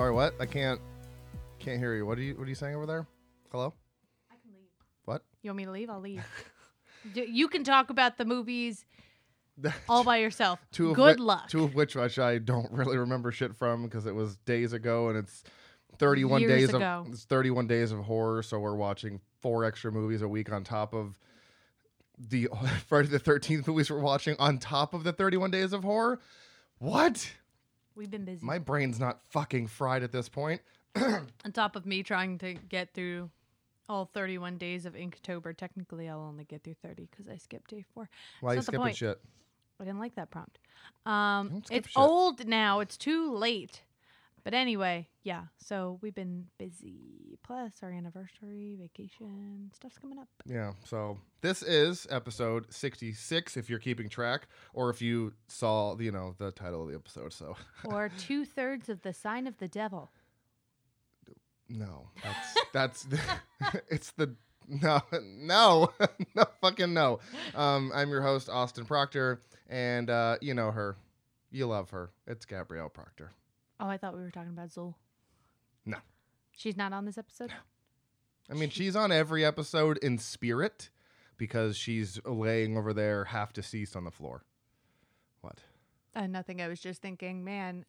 Sorry, what? I can't can't hear you. What are you what are you saying over there? Hello? I can leave. What? You want me to leave? I'll leave. D- you can talk about the movies all by yourself. two of Good whi- luck. Two of which which I don't really remember shit from because it was days ago and it's 31 Years days ago. of it's 31 days of horror so we're watching four extra movies a week on top of the Friday the 13th movies we're watching on top of the 31 days of horror. What? We've been busy. My brain's not fucking fried at this point. On top of me trying to get through all 31 days of Inktober, technically I'll only get through 30 because I skipped day four. Why are you That's not the skipping shit? I didn't like that prompt. Um, it's shit. old now. It's too late. But anyway, yeah. So we've been busy. Plus our anniversary, vacation, stuff's coming up. Yeah. So this is episode 66 if you're keeping track or if you saw, you know, the title of the episode. So or two thirds of the sign of the devil. No, that's that's it's the no no no fucking no. Um, I'm your host Austin Proctor, and uh, you know her, you love her. It's Gabrielle Proctor. Oh, I thought we were talking about Zool. No. She's not on this episode? I mean, she's on every episode in spirit because she's laying over there half deceased on the floor. What? Uh, nothing. I was just thinking, man,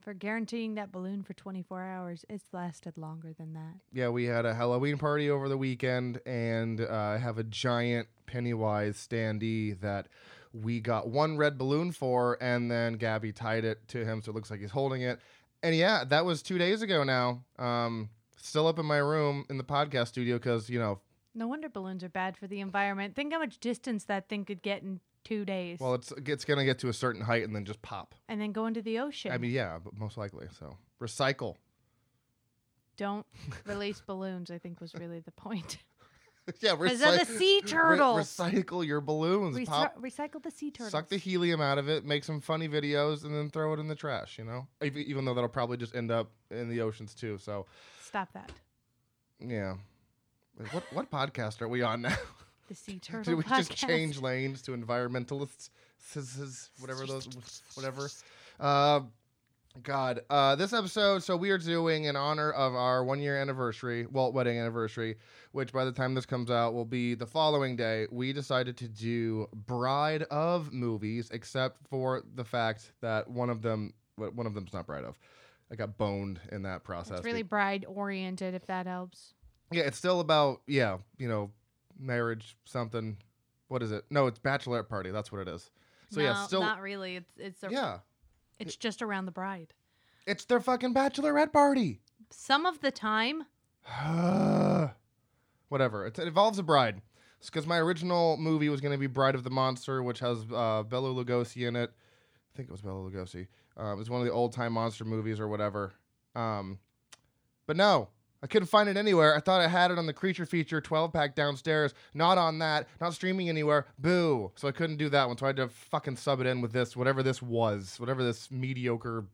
for guaranteeing that balloon for 24 hours, it's lasted longer than that. Yeah, we had a Halloween party over the weekend, and uh, I have a giant Pennywise standee that we got one red balloon for, and then Gabby tied it to him, so it looks like he's holding it. And yeah, that was two days ago now. Um, still up in my room in the podcast studio because you know, No wonder balloons are bad for the environment. Think how much distance that thing could get in two days well, it's it's gonna get to a certain height and then just pop. and then go into the ocean. I mean, yeah, but most likely. So recycle. Don't release balloons, I think was really the point. yeah, Because they're the sea re- recycle your balloons. Pop recycle the sea turtles. Suck the helium out of it, make some funny videos, and then throw it in the trash. You know, even though that'll probably just end up in the oceans too. So, Stop that. yeah. What what podcast are we on now? The sea turtle Did we podcast. just change lanes to environmentalists? Whatever those, whatever. Uh, God, uh, this episode. So we are doing in honor of our one year anniversary, Walt wedding anniversary, which by the time this comes out will be the following day. We decided to do Bride of movies, except for the fact that one of them, one of them's not Bride of. I got boned in that process. It's really bride oriented, if that helps. Yeah, it's still about yeah, you know, marriage something. What is it? No, it's bachelorette party. That's what it is. So no, yeah, still not really. It's it's a, yeah, it's just around the bride. it's their fucking bachelorette party. Some of the time, Whatever. It, it involves a bride. It's because my original movie was going to be Bride of the Monster, which has uh, Bela Lugosi in it. I think it was Bela Lugosi. Uh, it was one of the old time monster movies or whatever. Um, but no, I couldn't find it anywhere. I thought I had it on the Creature Feature 12 pack downstairs. Not on that. Not streaming anywhere. Boo. So I couldn't do that one. So I had to fucking sub it in with this, whatever this was, whatever this mediocre.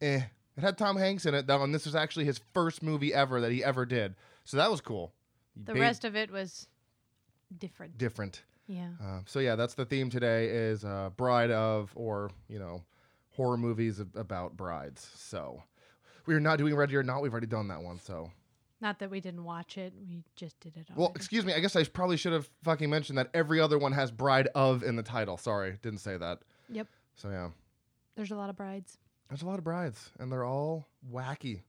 Eh. It had Tom Hanks in it though, and this was actually his first movie ever that he ever did. So that was cool. the rest of it was different. different. Yeah. Uh, so yeah, that's the theme today is uh, bride of or you know horror movies ab- about brides. So we are not doing Ready or Not. We've already done that one. So Not that we didn't watch it. We just did it. well, excuse me. I guess I probably should have fucking mentioned that every other one has bride of in the title. Sorry, didn't say that. Yep. So yeah, There's a lot of brides. there's a lot of brides, and they're all wacky.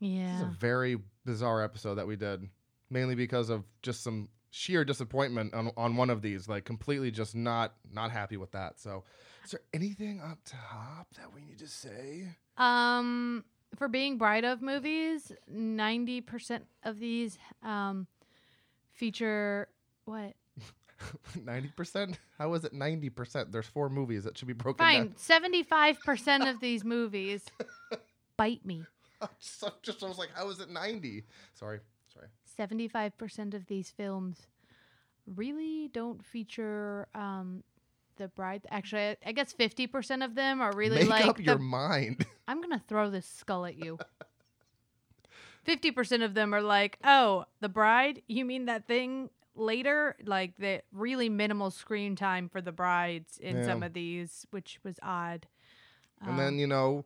Yeah. This is a very bizarre episode that we did, mainly because of just some sheer disappointment on, on one of these. Like completely just not not happy with that. So, is there anything up top that we need to say? Um, for being bride of movies, ninety percent of these um feature what? Ninety percent? How is it ninety percent? There's four movies that should be broken Fine, seventy-five percent of these movies bite me. so just I was like, how is it ninety? Sorry, sorry. Seventy-five percent of these films really don't feature um the bride. Actually, I, guess fifty percent of them are really Make like up your mind. I'm gonna throw this skull at you. Fifty percent of them are like, "Oh, the bride? You mean that thing later?" Like the really minimal screen time for the brides in Yeah. some of these, which was odd. and then you know,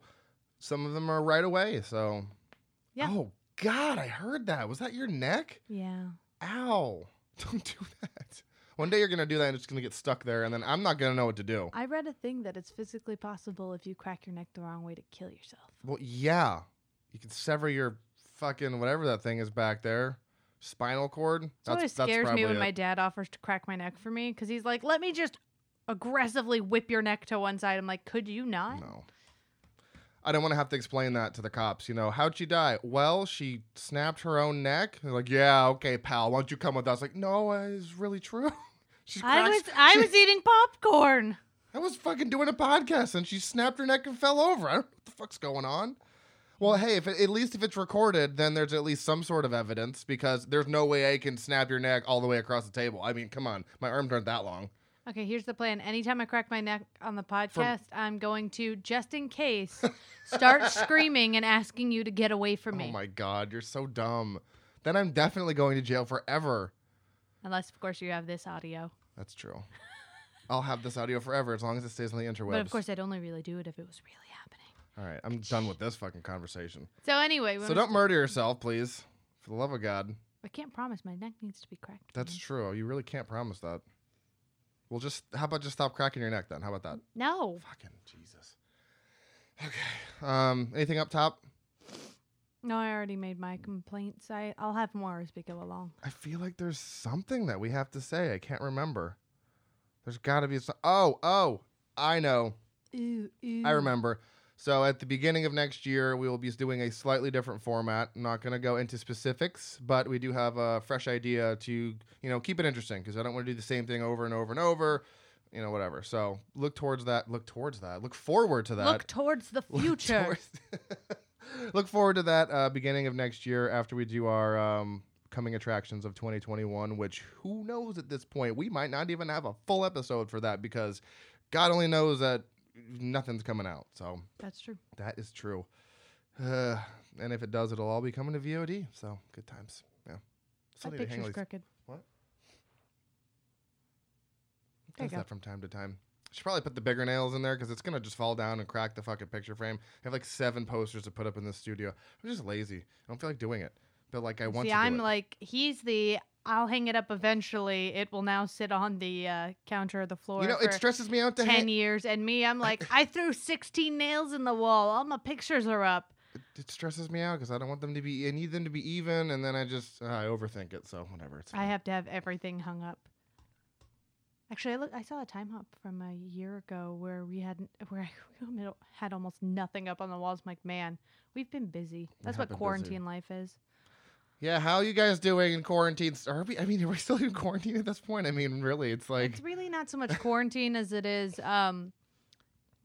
some of them are right away. So, Yeah. Oh God, I heard that. Was that your neck? Yeah. Ow! Don't do that. One day you're gonna do that, and it's gonna get stuck there, and then I'm not gonna know what to do. I read a thing that it's physically possible if you crack your neck the wrong way to kill yourself. Well, yeah, you can sever your fucking whatever that thing is back there, spinal cord. It always scares me when it. my dad offers to crack my neck for me because he's like, "Let me just aggressively whip your neck to one side." I'm like, "Could you not?" No. I don't want to have to explain that to the cops. You know, how'd she die? Well, she snapped her own neck. They're like, yeah, okay, pal, why don't you come with us? Like, no, it's really true. She's I was I she- was eating popcorn. I was fucking doing a podcast and she snapped her neck and fell over. I don't know what the fuck's going on. Well, hey, if it, at least if it's recorded, then there's at least some sort of evidence because there's no way I can snap your neck all the way across the table. I mean, come on, my arms aren't that long. Okay, here's the plan. Anytime I crack my neck on the podcast, I'm going to, just in case, start screaming and asking you to get away from oh me. Oh my god, you're so dumb. Then I'm definitely going to jail forever. Unless, of course, you have this audio. That's true. I'll have this audio forever as long as it stays on the interwebs. But of course, I'd only really do it if it was really happening. All right, I'm done with this fucking conversation. So anyway, So don't murder yourself, please. For the love of God. I can't promise my neck needs to be cracked. That's man. true. You really can't promise that. Well, just how about just stop cracking your neck then? How about that? No. Fucking Jesus. Okay. Um. Anything up top? No, I already made my complaints. I, I'll have more as we go along. I feel like there's something that we have to say. I can't remember. There's got to be some. Oh, oh, I know. Ooh, ooh. I remember. So at the beginning of next year, we will be doing a slightly different format. I'm not going to go into specifics, but we do have a fresh idea to, you know, keep it interesting because I don't want to do the same thing over and over and over, you know, whatever. So look towards that. Look towards that. Look forward to that. Look towards the Look future. towards- look forward to that uh, beginning of next year after we do our um, coming attractions of 2021. Which who knows at this point? We might not even have a full episode for that because God only knows that nothing's coming out. So That's true. that is true. Uh, and if it does, it'll all be coming to VOD. So good times. Yeah. Still need picture's crooked. What? There does that from time to time. Should probably put the bigger nails in there because it's gonna just fall down and crack the fucking picture frame. I have like seven posters to put up in the studio. I'm just lazy. I don't feel like doing it, but like I want See, to. do I'm it. like, he's the, I'll hang it up eventually. It will now sit on the uh, counter of the floor you know, it stresses me out to 10 hang. years. And me, I'm like, I threw 16 nails in the wall. All my pictures are up. It, it stresses me out because I don't want them to be. I need them to be even, and then I just uh, I overthink it. So whatever. It's I have to have everything hung up. Actually, I look. I saw a time hop from a year ago where we had where we had almost nothing up on the walls. I'm like, man, we've been busy. That's what been busy. quarantine life is. Yeah, how are you guys doing in quarantine? Are we? I mean, are we still in quarantine at this point? I mean, really, it's like it's really not so much quarantine as it is. Um,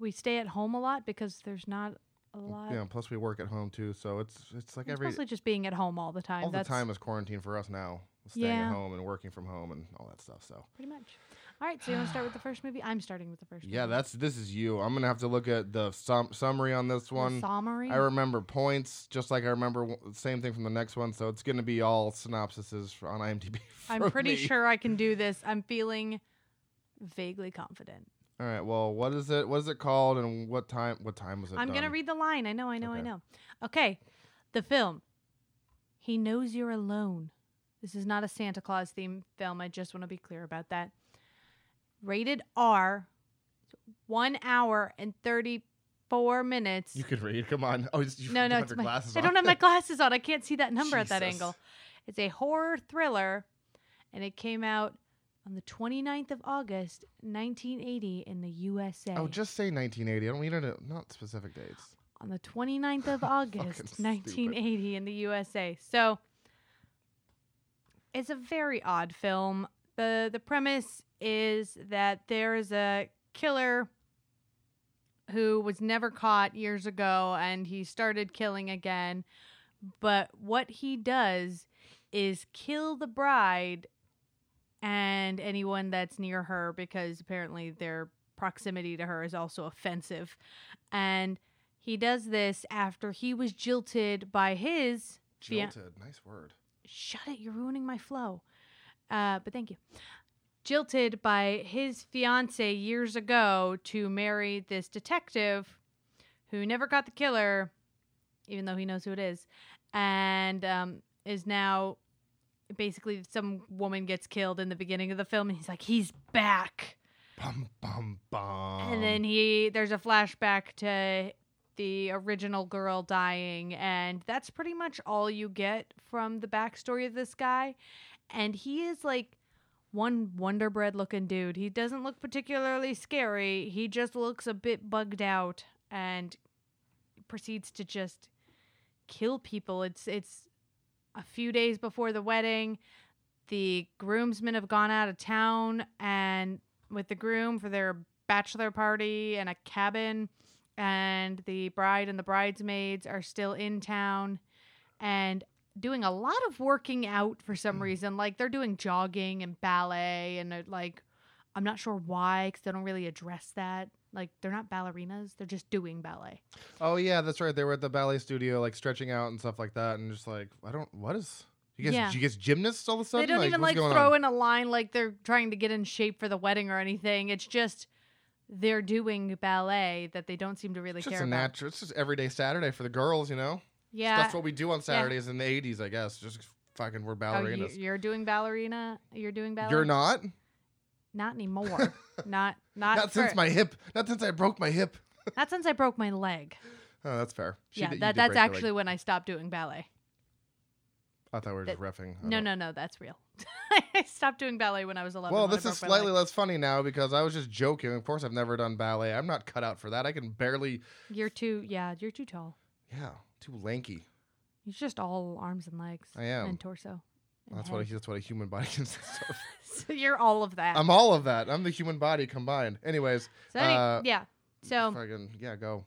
we stay at home a lot because there's not a lot. you know. Plus, we work at home too, so it's it's like it's every mostly just being at home all the time. all That's the time is quarantine for us now. Staying Yeah. at home and working from home and all that stuff. So pretty much. All right, so you want to start with the first movie? I'm starting with the first. yeah, movie. that's this is you. I'm gonna have to look at the sum- summary on this one. summary. I remember points, just like I remember w- same thing from the next one. So it's gonna be all synopsises for- on IMDb. I'm from pretty me. sure I can do this. I'm feeling vaguely confident. All right. Well, what is it? What is it called? And what time? What time was it? I'm gonna read the line. I know, I know, I Okay. know. Okay, the film. He knows you're alone. This is not a Santa Claus theme film. I just want to be clear about that. Rated R. One hour and thirty-four minutes. You could read. Come on. Oh, you no, no, have it's your my. I don't have my glasses on. I can't see that number at that angle. It's a horror thriller, and it came out on the 29th of August, 1980, in the USA. Oh, just say 1980. I don't need it. Not specific dates. on the 29th of August, stupid. 1980 in the USA. So it's a very odd film. The the premise is that there is a killer who was never caught years ago and he started killing again. But what he does is kill the bride and anyone that's near her because apparently their proximity to her is also offensive. And he does this after he was jilted by his fia- Jilted. Nice word. Shut it, you're ruining my flow. Uh, but thank you. Jilted by his fiance years ago to marry this detective who never caught the killer, even though he knows who it is, and um, is now basically some woman gets killed in the beginning of the film, and he's like, he's back. Bum bum bum. and then he there's a flashback to the original girl dying, and that's pretty much all you get from the backstory of this guy. And he is like one Wonder Bread looking dude. He doesn't look particularly scary. He just looks a bit bugged out and proceeds to just kill people. It's it's a few days before the wedding. The groomsmen have gone out of town and with the groom for their bachelor party and a cabin and the bride and the bridesmaids are still in town and doing a lot of working out for some mm. reason like they're doing jogging and ballet and they're like i'm not sure why because they don't really address that like they're not ballerinas they're just doing ballet Oh yeah, that's right. They were at the ballet studio, like stretching out and stuff like that, and just like I don't. What is? You guys, Yeah. you guys gymnasts all of a sudden? they don't even like throw on? in a line like they're trying to get in shape for the wedding or anything it's just they're doing ballet that they don't seem to really It's just care a about natural. It's just everyday Saturday for the girls, you know. Yeah That's what we do on Saturdays in the '80s, I guess. Just fucking we're Oh, you, ballerinas. you're doing ballerina. You're doing ballerina. You're not. Not anymore. not not Not since my hip. Not since I broke my hip. Not since I broke my leg. Oh, that's fair. She yeah, did- that that's break your leg. actually when I stopped doing ballet. I thought we were that- just refing. I No, don't- no, no, that's real. I stopped doing ballet when I was 11. Well, this is broke my leg. slightly less funny now because I was just joking. Of course, I've never done ballet. I'm not cut out for that. I can barely. You're too. Yeah, you're too tall. Yeah, too lanky. You're just all arms and legs. I am. And torso. and That's what a, that's what a human body consists of. so you're all of that. I'm all of that. I'm the human body combined. Anyways, so any- uh, yeah. So yeah, go.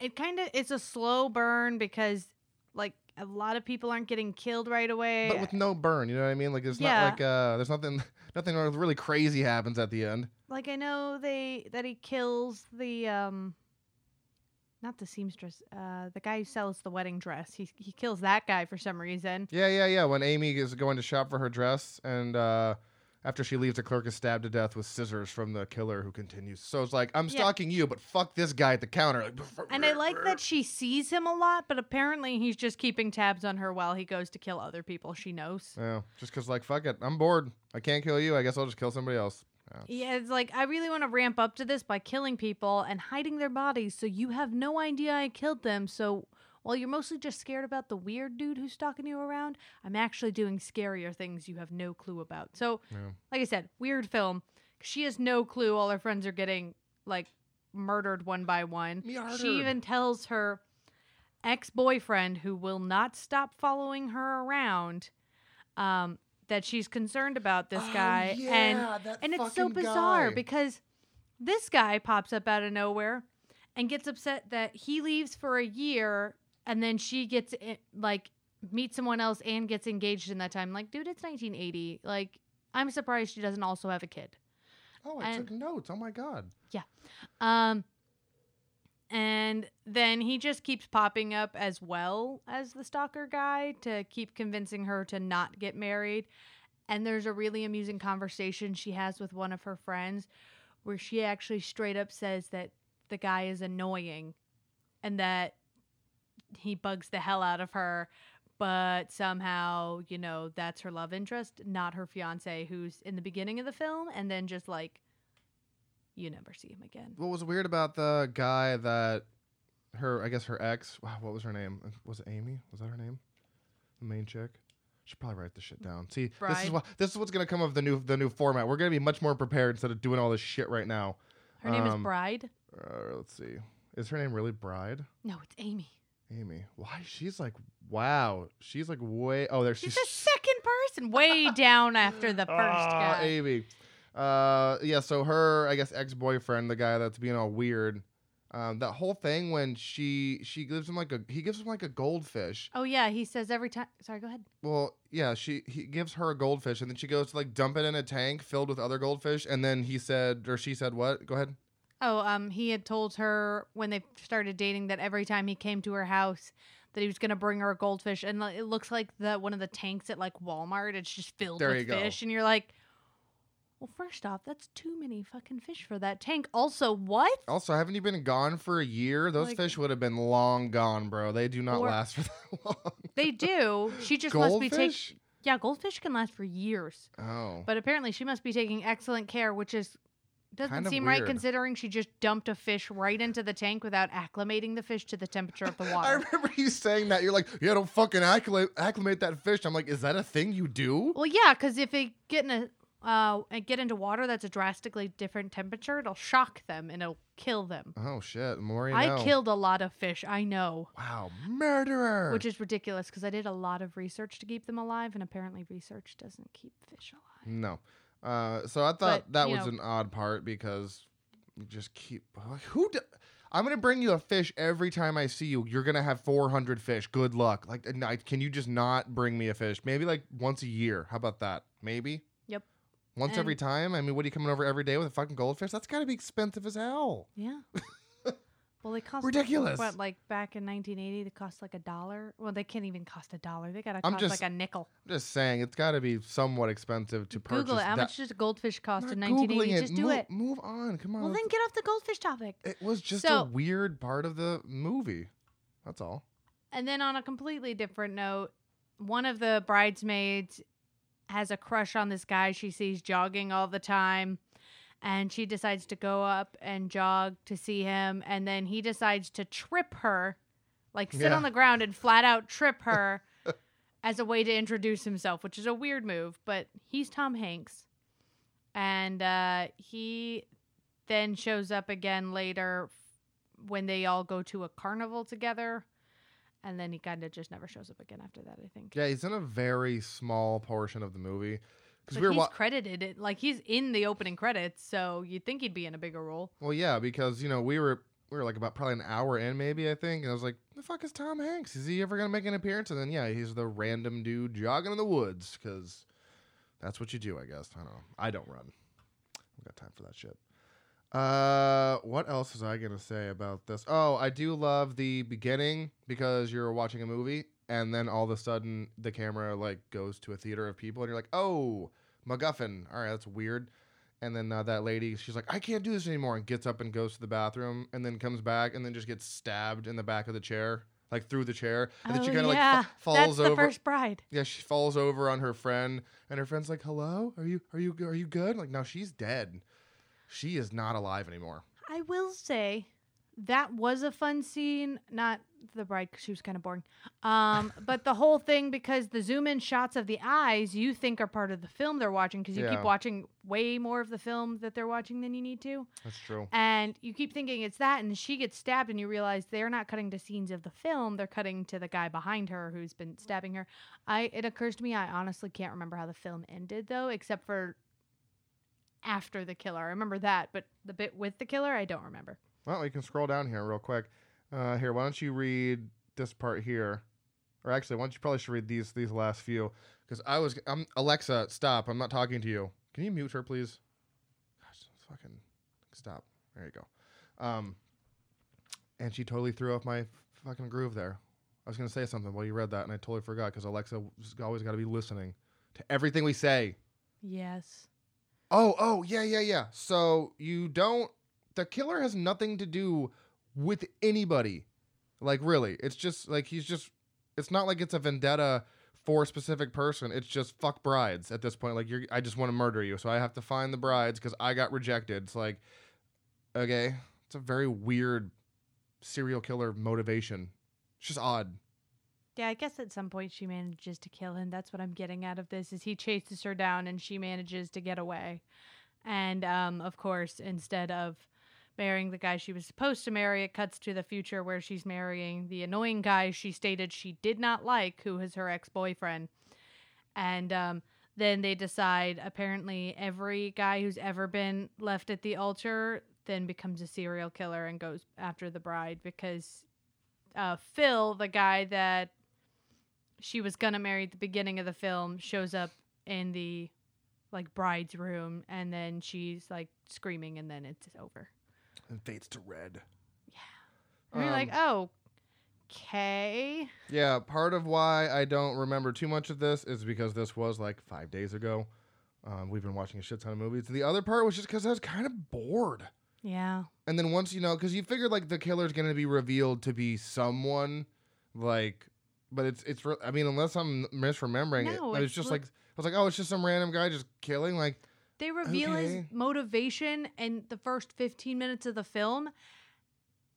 it kind of it's a slow burn because like a lot of people aren't getting killed right away. But with no burn, you know what I mean? Like it's Yeah. not like uh, there's nothing, nothing really crazy happens at the end. like I know they that he kills the um not the seamstress, uh the guy who sells the wedding dress. He he kills that guy for some reason. Yeah, yeah, yeah. When Amy is going to shop for her dress, and uh, after she leaves, the clerk is stabbed to death with scissors from the killer who continues. So it's like, I'm Yeah. stalking you, but fuck this guy at the counter. Like, And I like that she sees him a lot, but apparently he's just keeping tabs on her while he goes to kill other people she knows. Yeah, just because, like, fuck it. I'm bored. I can't kill you. I guess I'll just kill somebody else. Yeah. Yeah, it's like I really want to ramp up to this by killing people and hiding their bodies so you have no idea I killed them. So while you're mostly just scared about the weird dude who's stalking you around, I'm actually doing scarier things you have no clue about. So, Yeah. like I said, weird film. She has no clue all her friends are getting like murdered one by one. Me She even tells her ex-boyfriend who will not stop following her around um that she's concerned about this Oh, guy and yeah, that and it's so bizarre guy. because this guy pops up out of nowhere and gets upset that he leaves for a year and then she gets like meets someone else and gets engaged in that time like dude it's 1980 like i'm surprised she doesn't also have a kid Oh, I and- took notes. Oh my god. Yeah. Um and then he just keeps popping up as well as the stalker guy to keep convincing her to not get married. And there's a really amusing conversation she has with one of her friends where she actually straight up says that the guy is annoying and that he bugs the hell out of her. But somehow, you know, that's her love interest, not her fiance, who's in the beginning of the film, and then just like you never see him again. What was weird about the guy that her, I guess her ex, wow, what was her name? Was it Amy? Was that her name? The main chick? Should probably write this shit down. See, this is what this is what's gonna come of the new the new format. We're gonna be much more prepared instead of doing all this shit right now. Her name is Um, Bride. Uh, let's see. Is her name really Bride? No, it's Amy. Amy. Why? She's like, wow. She's like way. Oh, there She's she's. the second person, way down after the first Ah, guy. Amy. Uh, yeah. So her, I guess, ex boyfriend, the guy that's being all weird. Um, that whole thing when she she gives him like a he gives him like a goldfish. Oh yeah, he says every time. Sorry, go ahead. Well, yeah, she he gives her a goldfish and then she goes to like dump it in a tank filled with other goldfish and then he said or she said what? Go ahead. Oh, um, he had told her when they started dating that every time he came to her house, that he was gonna bring her a goldfish, and it looks like the one of the tanks at like Walmart. It's just filled There with you go. fish, and you're like, Well, first off, that's too many fucking fish for that tank. Also, what? Also, haven't you been gone for a year? Those Like- fish would have been long gone, bro. They do not Or- last for that long. They do. She just must be taking. Yeah, goldfish can last for years. Oh. But apparently, she must be taking excellent care, which is doesn't Kind of seem right weird. considering she just dumped a fish right into the tank without acclimating the fish to the temperature of the water. I water. remember you saying that. You're like, yeah, don't fucking acclimate, acclimate that fish. I'm like, is that a thing you do? well, yeah, because if they get in a uh, and get into water that's a drastically different temperature, it'll shock them and it'll kill them. Oh shit, more you I know. killed a lot of fish. I know. Wow, murderer. Which is ridiculous because I did a lot of research to keep them alive, and apparently research doesn't keep fish alive. no. Uh, so I thought But, that you was know- an odd part because you just keep who. Do, I'm gonna bring you a fish every time I see you. You're gonna have 400 fish. Good luck. Like, and I- can you just not bring me a fish? Maybe like once a year. How about that? Maybe. Once every time. I mean, what are you coming over every day with a fucking goldfish? That's gotta be expensive as hell. Yeah. well, they cost Ridiculous. What, like back in 1980, they cost like a dollar. Well, they can't even cost a dollar. They gotta I'm cost just like a nickel. I'm just saying, it's got to be somewhat expensive to purchase. Google it. How that. much does a goldfish cost in Googling 1980? it. Just do move, it. Move on. Come on. Well, then get off the goldfish topic. it was just a weird part of the movie. That's all. And then on a completely different note, one of the bridesmaids has a crush on this guy she sees jogging all the time. And she decides to go up and jog to see him. And then he decides to trip her, like sit Yeah. on the ground and flat out trip her as a way to introduce himself, which is a weird move. But he's Tom Hanks. And uh, he then shows up again later when they all go to a carnival together and then he kind of just never shows up again after that. I think. Yeah, he's in a very small portion of the movie because we were. he's Wa- credited it like he's in the opening credits, so you'd think he'd be in a bigger role. well, yeah, because you know we were we were like about probably an hour in, maybe I think, and I was like, "The fuck is Tom Hanks? Is he ever gonna make an appearance?" And then yeah, he's the random dude jogging in the woods because that's what you do, I guess. I don't know. I don't run. I've got time for that shit. Uh, what else was I gonna say about this? Oh, I do love the beginning because you're watching a movie and then all of a sudden the camera like goes to a theater of people and you're like, oh, MacGuffin. All right, that's weird. And then uh, that lady, she's like, I can't do this anymore, and gets up and goes to the bathroom, and then comes back, and then just gets stabbed in the back of the chair, like through the chair, and then she Oh, kind of yeah. like fa- falls That's over. the first bride. Yeah, she falls over on her friend, and her friend's like, "Hello, are you are you are you good?" Like, no, she's dead. She is not alive anymore. I will say that was a fun scene. Not the bride because she was kind of boring. Um, but the whole thing because the zoom in shots of the eyes you think are part of the film they're watching because you Yeah. keep watching way more of the film that they're watching than you need to. That's true. And you keep thinking it's that, and she gets stabbed, and you realize they're not cutting to scenes of the film; they're cutting to the guy behind her who's been stabbing her. I it occurs to me I honestly can't remember how the film ended though, except for after the killer. I remember that, but the bit with the killer, I don't remember. Well, we can scroll down here real quick. Uh, here, why don't you read this part here, or actually, why don't you probably should read these these last few because I was I'm Alexa, stop! I'm not talking to you. Can you mute her, please? Gosh, fucking stop. There you go. Um, and she totally threw off my fucking groove there. I was gonna say something while you read that, and I totally forgot because Alexa always got to be listening to everything we say. Yes. Oh, oh, yeah, yeah, yeah. So you don't. The killer has nothing to do with anybody. Like, really. It's just like he's just. It's not like it's a vendetta for a specific person. It's just fuck brides at this point. Like, you're. I just want to murder you. So I have to find the brides because I got rejected. It's like, okay. It's a very weird serial killer motivation. It's just odd. Yeah, I guess at some point she manages to kill him. That's what I'm getting out of this is he chases her down and she manages to get away. And um, of course, instead of marrying the guy she was supposed to marry, it cuts to the future where she's marrying the annoying guy she stated she did not like, who is her ex-boyfriend. And um, then they decide apparently every guy who's ever been left at the altar then becomes a serial killer and goes after the bride because uh, Phil, the guy that she was gonna marry at the beginning of the film, shows up in the like bride's room, and then she's like screaming, and then it's over. And fades to red. Yeah. And you're like, oh, okay. Yeah, part of why I don't remember too much of this is because this was like five days ago. Um, we've been watching a shit ton of movies. The other part was just because I was kind of bored. Yeah. And then once you know, because you figured like the killer's gonna be revealed to be someone, like, but it's it's. Re- I mean, unless I'm misremembering it, No, it was it's just li- like I was like, oh, it's just some random guy just killing. Like, They reveal his motivation in the first 15 minutes of the film,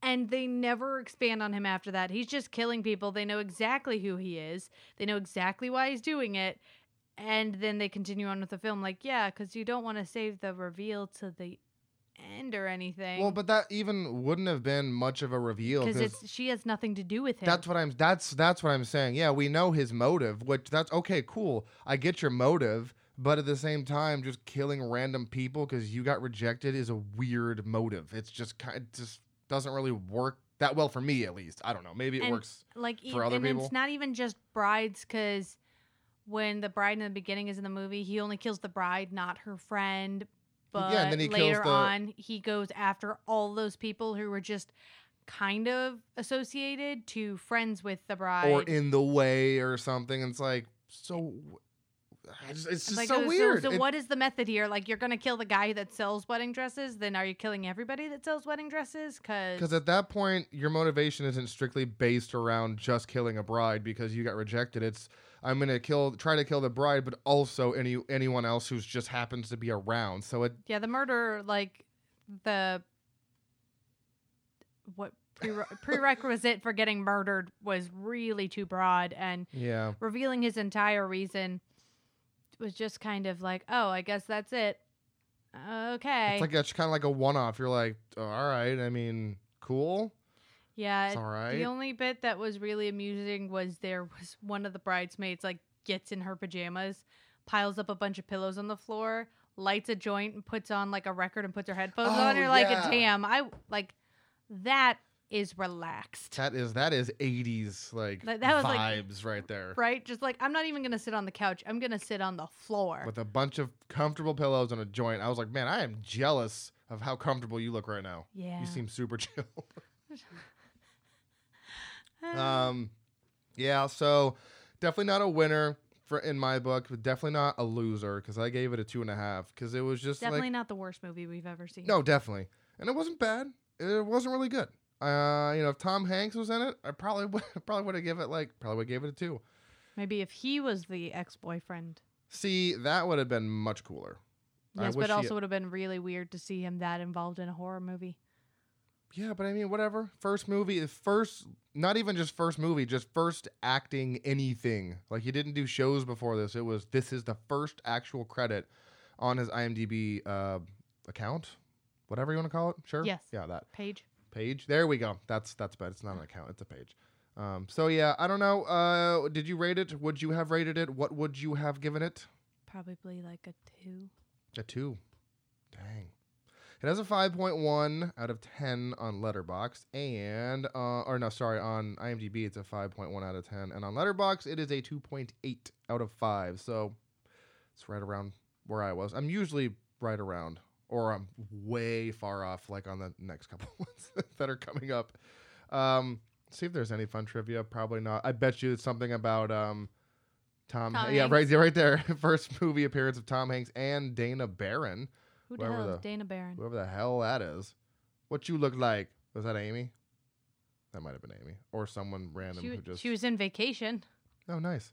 and they never expand on him after that. He's just killing people. They know exactly who he is, they know exactly why he's doing it. And then they continue on with the film, like, yeah, because you don't want to save the reveal to the end or anything. well, but that even wouldn't have been much of a reveal because it's she has nothing to do with him. That's what I'm. That's that's what I'm saying. Yeah, we know his motive, which that's okay. Cool. I get your motive, but at the same time, just killing random people because you got rejected is a weird motive. It's just kind. It just doesn't really work that well for me, at least. I don't know. Maybe it And- works. like for e- other and people? it's not even just brides because when the bride in the beginning is in the movie he only kills the bride not her friend but Yeah, and then he kills later the- on he goes after all those people who were just kind of associated to friends with the bride Or in the way or something. And it's like so. It's It's just like, so oh, weird. So, It- what is the method here? Like, you're gonna kill the guy that sells wedding dresses, then are you killing everybody that sells wedding dresses? Because Because at that point, your motivation isn't strictly based around just killing a bride because you got rejected. It's I'm gonna kill, try to kill the bride, but also any anyone else who's just happens to be around. So it Yeah, the murder, like the what prere- prerequisite for getting murdered was really too broad, and yeah, revealing his entire reason was just kind of like, oh, I guess that's it. Okay. it's like it's kind of like a one-off. You're like, "Oh, all right. I mean, cool. Yeah. It's all right. The only bit that was really amusing was there was one of the bridesmaids like gets in her pajamas, piles up a bunch of pillows on the floor, lights a joint, and puts on like a record and puts her headphones Oh, on. You're like, yeah. damn, I like that is relaxed, That is that is 80s like Like, that was, like- vibes right there. right? Just like I'm not even gonna sit on the couch. I'm gonna sit on the floor. With a bunch of comfortable pillows and a joint. I was like, man, I am jealous of how comfortable you look right now. yeah. You seem super chill. Um, yeah, so definitely not a winner for in my book, but definitely not a loser because I gave it a two and a half because it was just Definitely like not the worst movie we've ever seen. no, definitely, and it wasn't bad. It wasn't really good. Uh, you know, if Tom Hanks was in it, I probably would probably would have give it like probably would give it a two. Maybe if he was the ex-boyfriend. See, that would have been much cooler. Yes, but also would have been really weird to see him that involved in a horror movie. Yeah, but I mean, whatever. First movie, first, not even just first movie, just first acting anything. Like he didn't do shows before this. It was this is the first actual credit on his IMDb uh, account, whatever you want to call it. Sure. Yes. Yeah, that Page. page. There we go. That's that's bad. It's not an account. It's a page. Um, so yeah, I don't know. Uh, did you rate it? Would you have rated it? What would you have given it? Probably like a two. A two. Dang. It has a 5.1 out of 10 on Letterboxd, and uh, or no, sorry, on IMDb it's a 5.1 out of 10, and on Letterboxd it is a 2.8 out of 5. So it's right around where I was. I'm usually right around, or I'm way far off, like on the next couple ones that are coming up. Um, see if there's any fun trivia. Probably not. I bet you it's something about um, Tom. Tom yeah, Hanks. right, yeah, right there. First movie appearance of Tom Hanks and Dana Barron Who the hell is Dana Barron? whoever the hell that is. What you look like? Was that Amy? That might have been Amy or someone random She, who just. she was in vacation. oh, nice.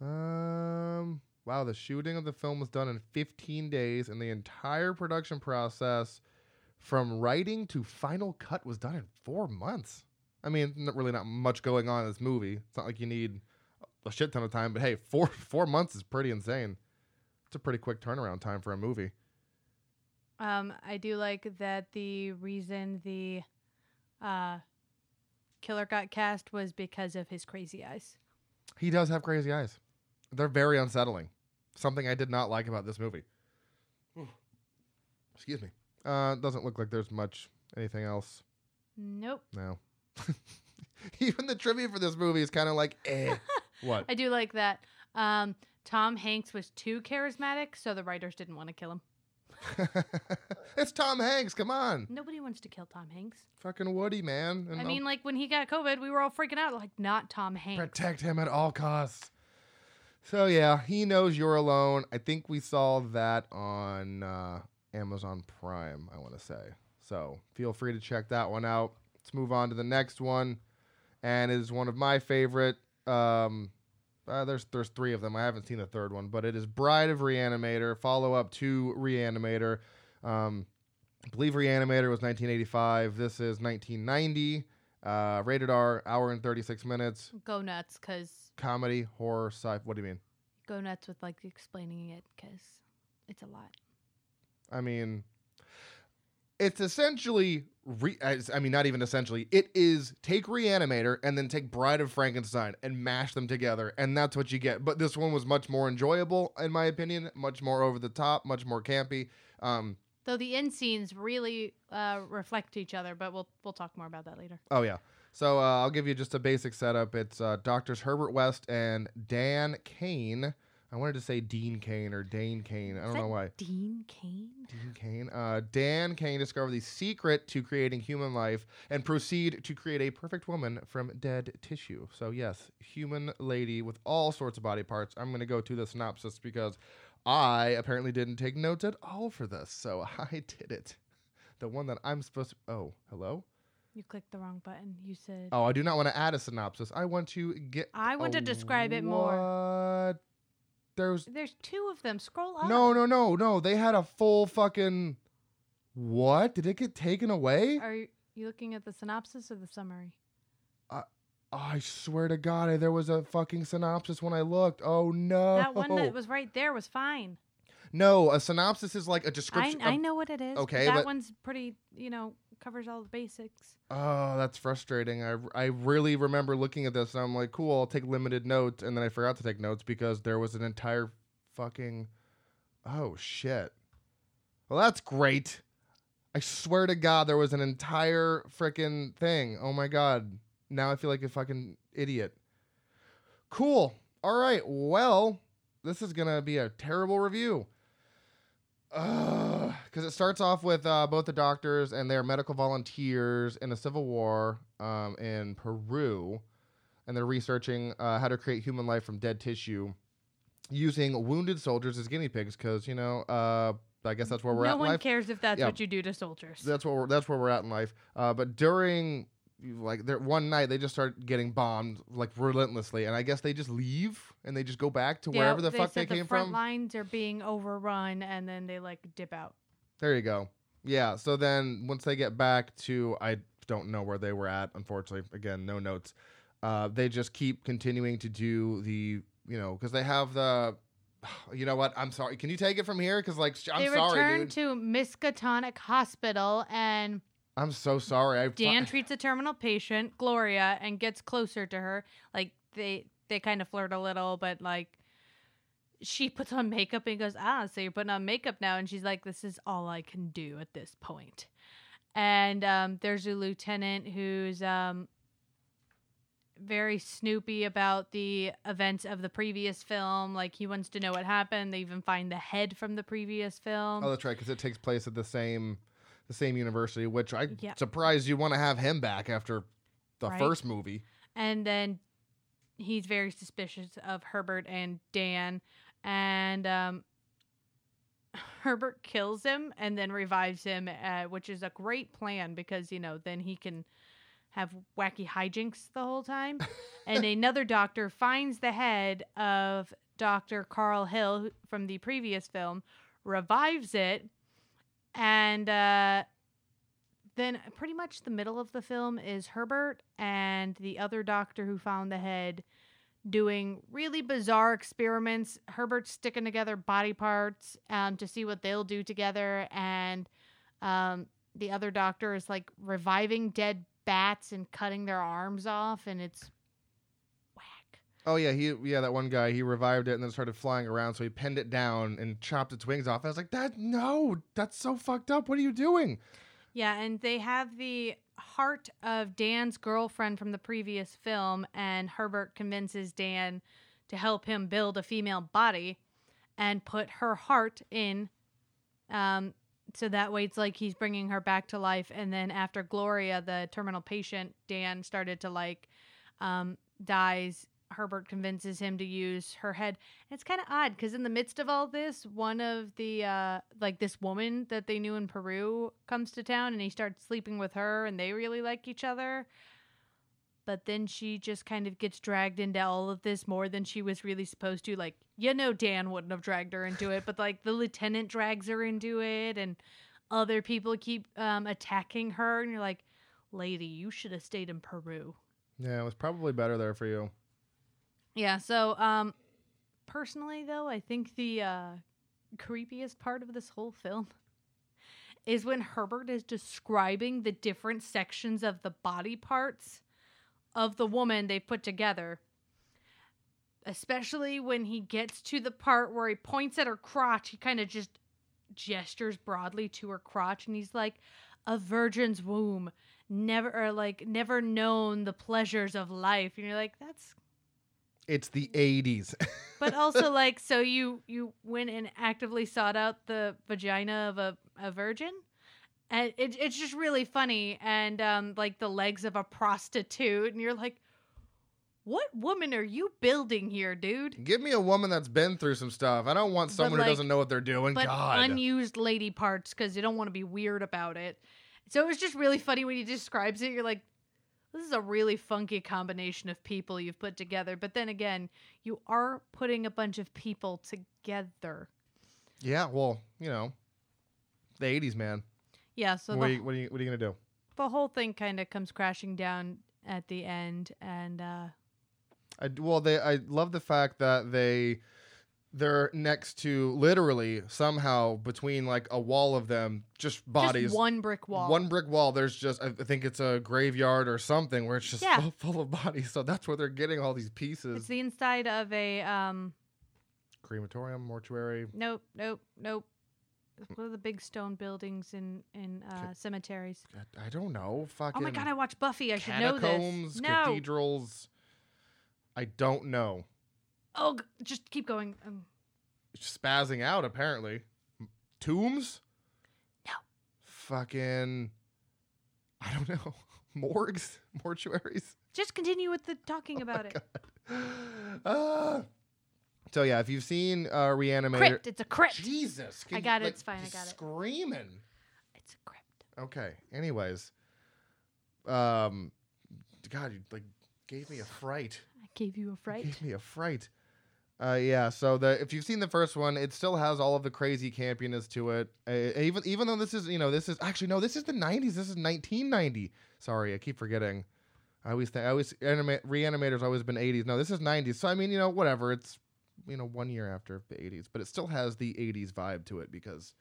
Um. Wow, the shooting of the film was done in 15 days, and the entire production process, from writing to final cut, was done in four months. I mean, not really not much going on in this movie. It's not like you need a shit ton of time, but hey, four four months is pretty insane. It's a pretty quick turnaround time for a movie. Um, I do like that the reason the uh, killer got cast was because of his crazy eyes. He does have crazy eyes. They're very unsettling. Something I did not like about this movie. Excuse me. Uh, doesn't look like there's much anything else. Nope. No. Even the trivia for this movie is kind of like, eh. what? I do like that. Um, Tom Hanks was too charismatic, so the writers didn't want to kill him. it's Tom Hanks. Come on, Nobody wants to kill Tom Hanks. fucking Woody, man. And I I'll mean, like when he got COVID, we were all freaking out, like not Tom Hanks. protect him at all costs. So yeah, he knows you're alone. I think we saw that on uh, Amazon Prime. I want to say. So feel free to check that one out. Let's move on to the next one, and it is one of my favorite. Um, uh, there's there's three of them. I haven't seen the third one, but it is Bride of Reanimator, follow up to Reanimator. Um, I believe Reanimator was 1985. This is 1990. Uh, rated R, hour and 36 minutes. Go nuts, cause Comedy, horror, sci. What do you mean? go nuts with like explaining it, cause it's a lot. I mean, it's essentially. Re- I mean, not even essentially. It is take Reanimator and then take Bride of Frankenstein and mash them together, and that's what you get. But this one was much more enjoyable, in my opinion. Much more over the top, much more campy. Um, Though the end scenes really uh, reflect each other, but we'll we'll talk more about that later. Oh yeah. So uh, I'll give you just a basic setup. It's uh, doctors Herbert West and Dan Cain. I wanted to say Dean Cain or Dane Kane. I don't know why. Dean Cain. Dean Cain. Uh, Dan Cain discovered the secret to creating human life and proceed to create a perfect woman from dead tissue. So yes, human lady with all sorts of body parts. I'm going to go to the synopsis because I apparently didn't take notes at all for this. So I did it. The one that I'm supposed to. Oh, hello. You clicked the wrong button. You said Oh, I do not want to add a synopsis. I want to get. I want to describe it more. What? There's There's two of them. Scroll up. no, no, no, no. They had a full fucking. What? Did it get taken away? Are you, you looking at the synopsis or the summary? I swear to God, I, there was a fucking synopsis when I looked. Oh no. That one that was right there was fine. No, a synopsis is like a I, description. I of- know what it is. okay, that but- one's pretty. You know, covers all the basics. Oh, that's frustrating. I, I really remember looking at this and I'm like, cool, I'll take limited notes. And then I forgot to take notes because there was an entire fucking. Oh, shit. Well, that's great. I swear to God, there was an entire freaking thing. Oh my God. Now I feel like a fucking idiot. Cool. All right. Well, this is going to be a terrible review. Because it starts off with uh, both the doctors and their medical volunteers in a civil war um, in Peru, and they're researching uh, how to create human life from dead tissue using wounded soldiers as guinea pigs. Because you know, uh, I guess that's where we're no at in one life. cares if that's Yeah. what you do to soldiers. That's what we're, that's where we're at in life. Uh, but during like there one night they just start getting bombed like relentlessly, and I guess they just leave and they just go back to Yeah, wherever the fuck they said came the front from. lines are being overrun, and then they like dip out. There you go. Yeah. So then once they get back to, I don't know where they were at, unfortunately. Again, no notes. Uh, they just keep continuing to do the, you know, because they have the, you know what? I'm sorry. Can you take it from here? Because like, I'm they sorry, return dude. to Miskatonic Hospital, and I'm so sorry. I Dan treats a terminal patient, Gloria, and gets closer to her. Like they they kind of flirt a little, but like she puts on makeup and goes, "Ah, so you're putting on makeup now?" And she's like, "This is all I can do at this point." And um, there's a lieutenant who's um, very snoopy about the events of the previous film. Like he wants to know what happened. They even find the head from the previous film. Oh, that's right. Because it takes place at the same, the same university. Which I Yeah. surprised you want to have him back after the Right. first movie. and then he's very suspicious of Herbert and Dan, and um, Herbert kills him and then revives him, uh, which is a great plan because you know then he can have wacky hijinks the whole time. and another doctor finds the head of Doctor Carl Hill from the previous film, revives it, and. Uh, then pretty much the middle of the film is Herbert and the other doctor who found the head doing really bizarre experiments. Herbert's sticking together body parts um, to see what they'll do together, and um, the other doctor is like reviving dead bats and cutting their arms off, and it's. Oh yeah, he yeah that one guy he revived it and then started flying around, so he pinned it down and chopped its wings off. I was like, that no, that's so fucked up. What are you doing? Yeah, and they have the heart of Dan's girlfriend from the previous film, and Herbert convinces Dan to help him build a female body and put her heart in. Um, so that way it's like he's bringing her back to life. And then after Gloria, the terminal patient, Dan started to like um, dies. Herbert convinces him to use her head. It's kind of odd because in the midst of all this, one of the uh, like this woman that they knew in Peru comes to town, and he starts sleeping with her, and they really like each other. But then she just kind of gets dragged into all of this more than she was really supposed to. Like, you know, Dan wouldn't have dragged her into it, but like the lieutenant drags her into it, and other people keep um, attacking her, and you're like, lady, you should have stayed in Peru. Yeah, it was probably better there for you. Yeah, so um personally though, I think the uh creepiest part of this whole film is when Herbert is describing the different sections of the body parts of the woman they put together. Especially when he gets to the part where he points at her crotch, he kind of just gestures broadly to her crotch and he's like a virgin's womb never or like never known the pleasures of life and you're like that's It's the 80s. but also like so you you went and actively sought out the vagina of a, a virgin and it, it's just really funny and um like the legs of a prostitute and you're like what woman are you building here dude Give me a woman that's been through some stuff. I don't want someone like- who doesn't know what they're doing. but God. unused lady parts because you don't want to be weird about it so it was just really funny when he describes it you're like this is a really funky combination of people you've put together but then again you are putting a bunch of people together yeah, well, you know, the 80s, man. yeah so what, the are you, what, are you, what are you going to do? the whole thing kind of comes crashing down at the end and uh I, well, they. I love the fact that they they're next to literally somehow between like a wall of them, just bodies. just one brick wall One brick wall. There's just I think it's a graveyard or something where it's just Yeah. full, full of bodies. So that's where they're getting all these pieces. it's the inside of a um Crematorium, mortuary. nope nope nope one of the big stone buildings in in uh, cemeteries I don't know. Fucking. oh my god i watched buffy i should know catacombs, this no cathedrals. I don't know. Oh just keep going um, Spazzing out apparently. Tombs. No. Fucking. I don't know. Morgues, mortuaries. just continue with the talking about it Ah. so yeah, if you've seen uh, Reanimator, crypt it's a crypt Jesus, I got you, it, like, it's fine, I got it. Screaming. it's a crypt Okay. Anyways, um, God, you like gave me a fright. i gave you a You fright Gave me a fright. Uh, yeah. So the if you've seen the first one, it still has all of the crazy campiness to it. Uh, even even though this is you know this is actually no this is the '90s. This is 1990. Sorry, I keep forgetting. I always think I always anima- reanimators always been 80s. No, this is 90s. So I mean you know whatever. It's you know one year after the 80s, but it still has the 80s vibe to it because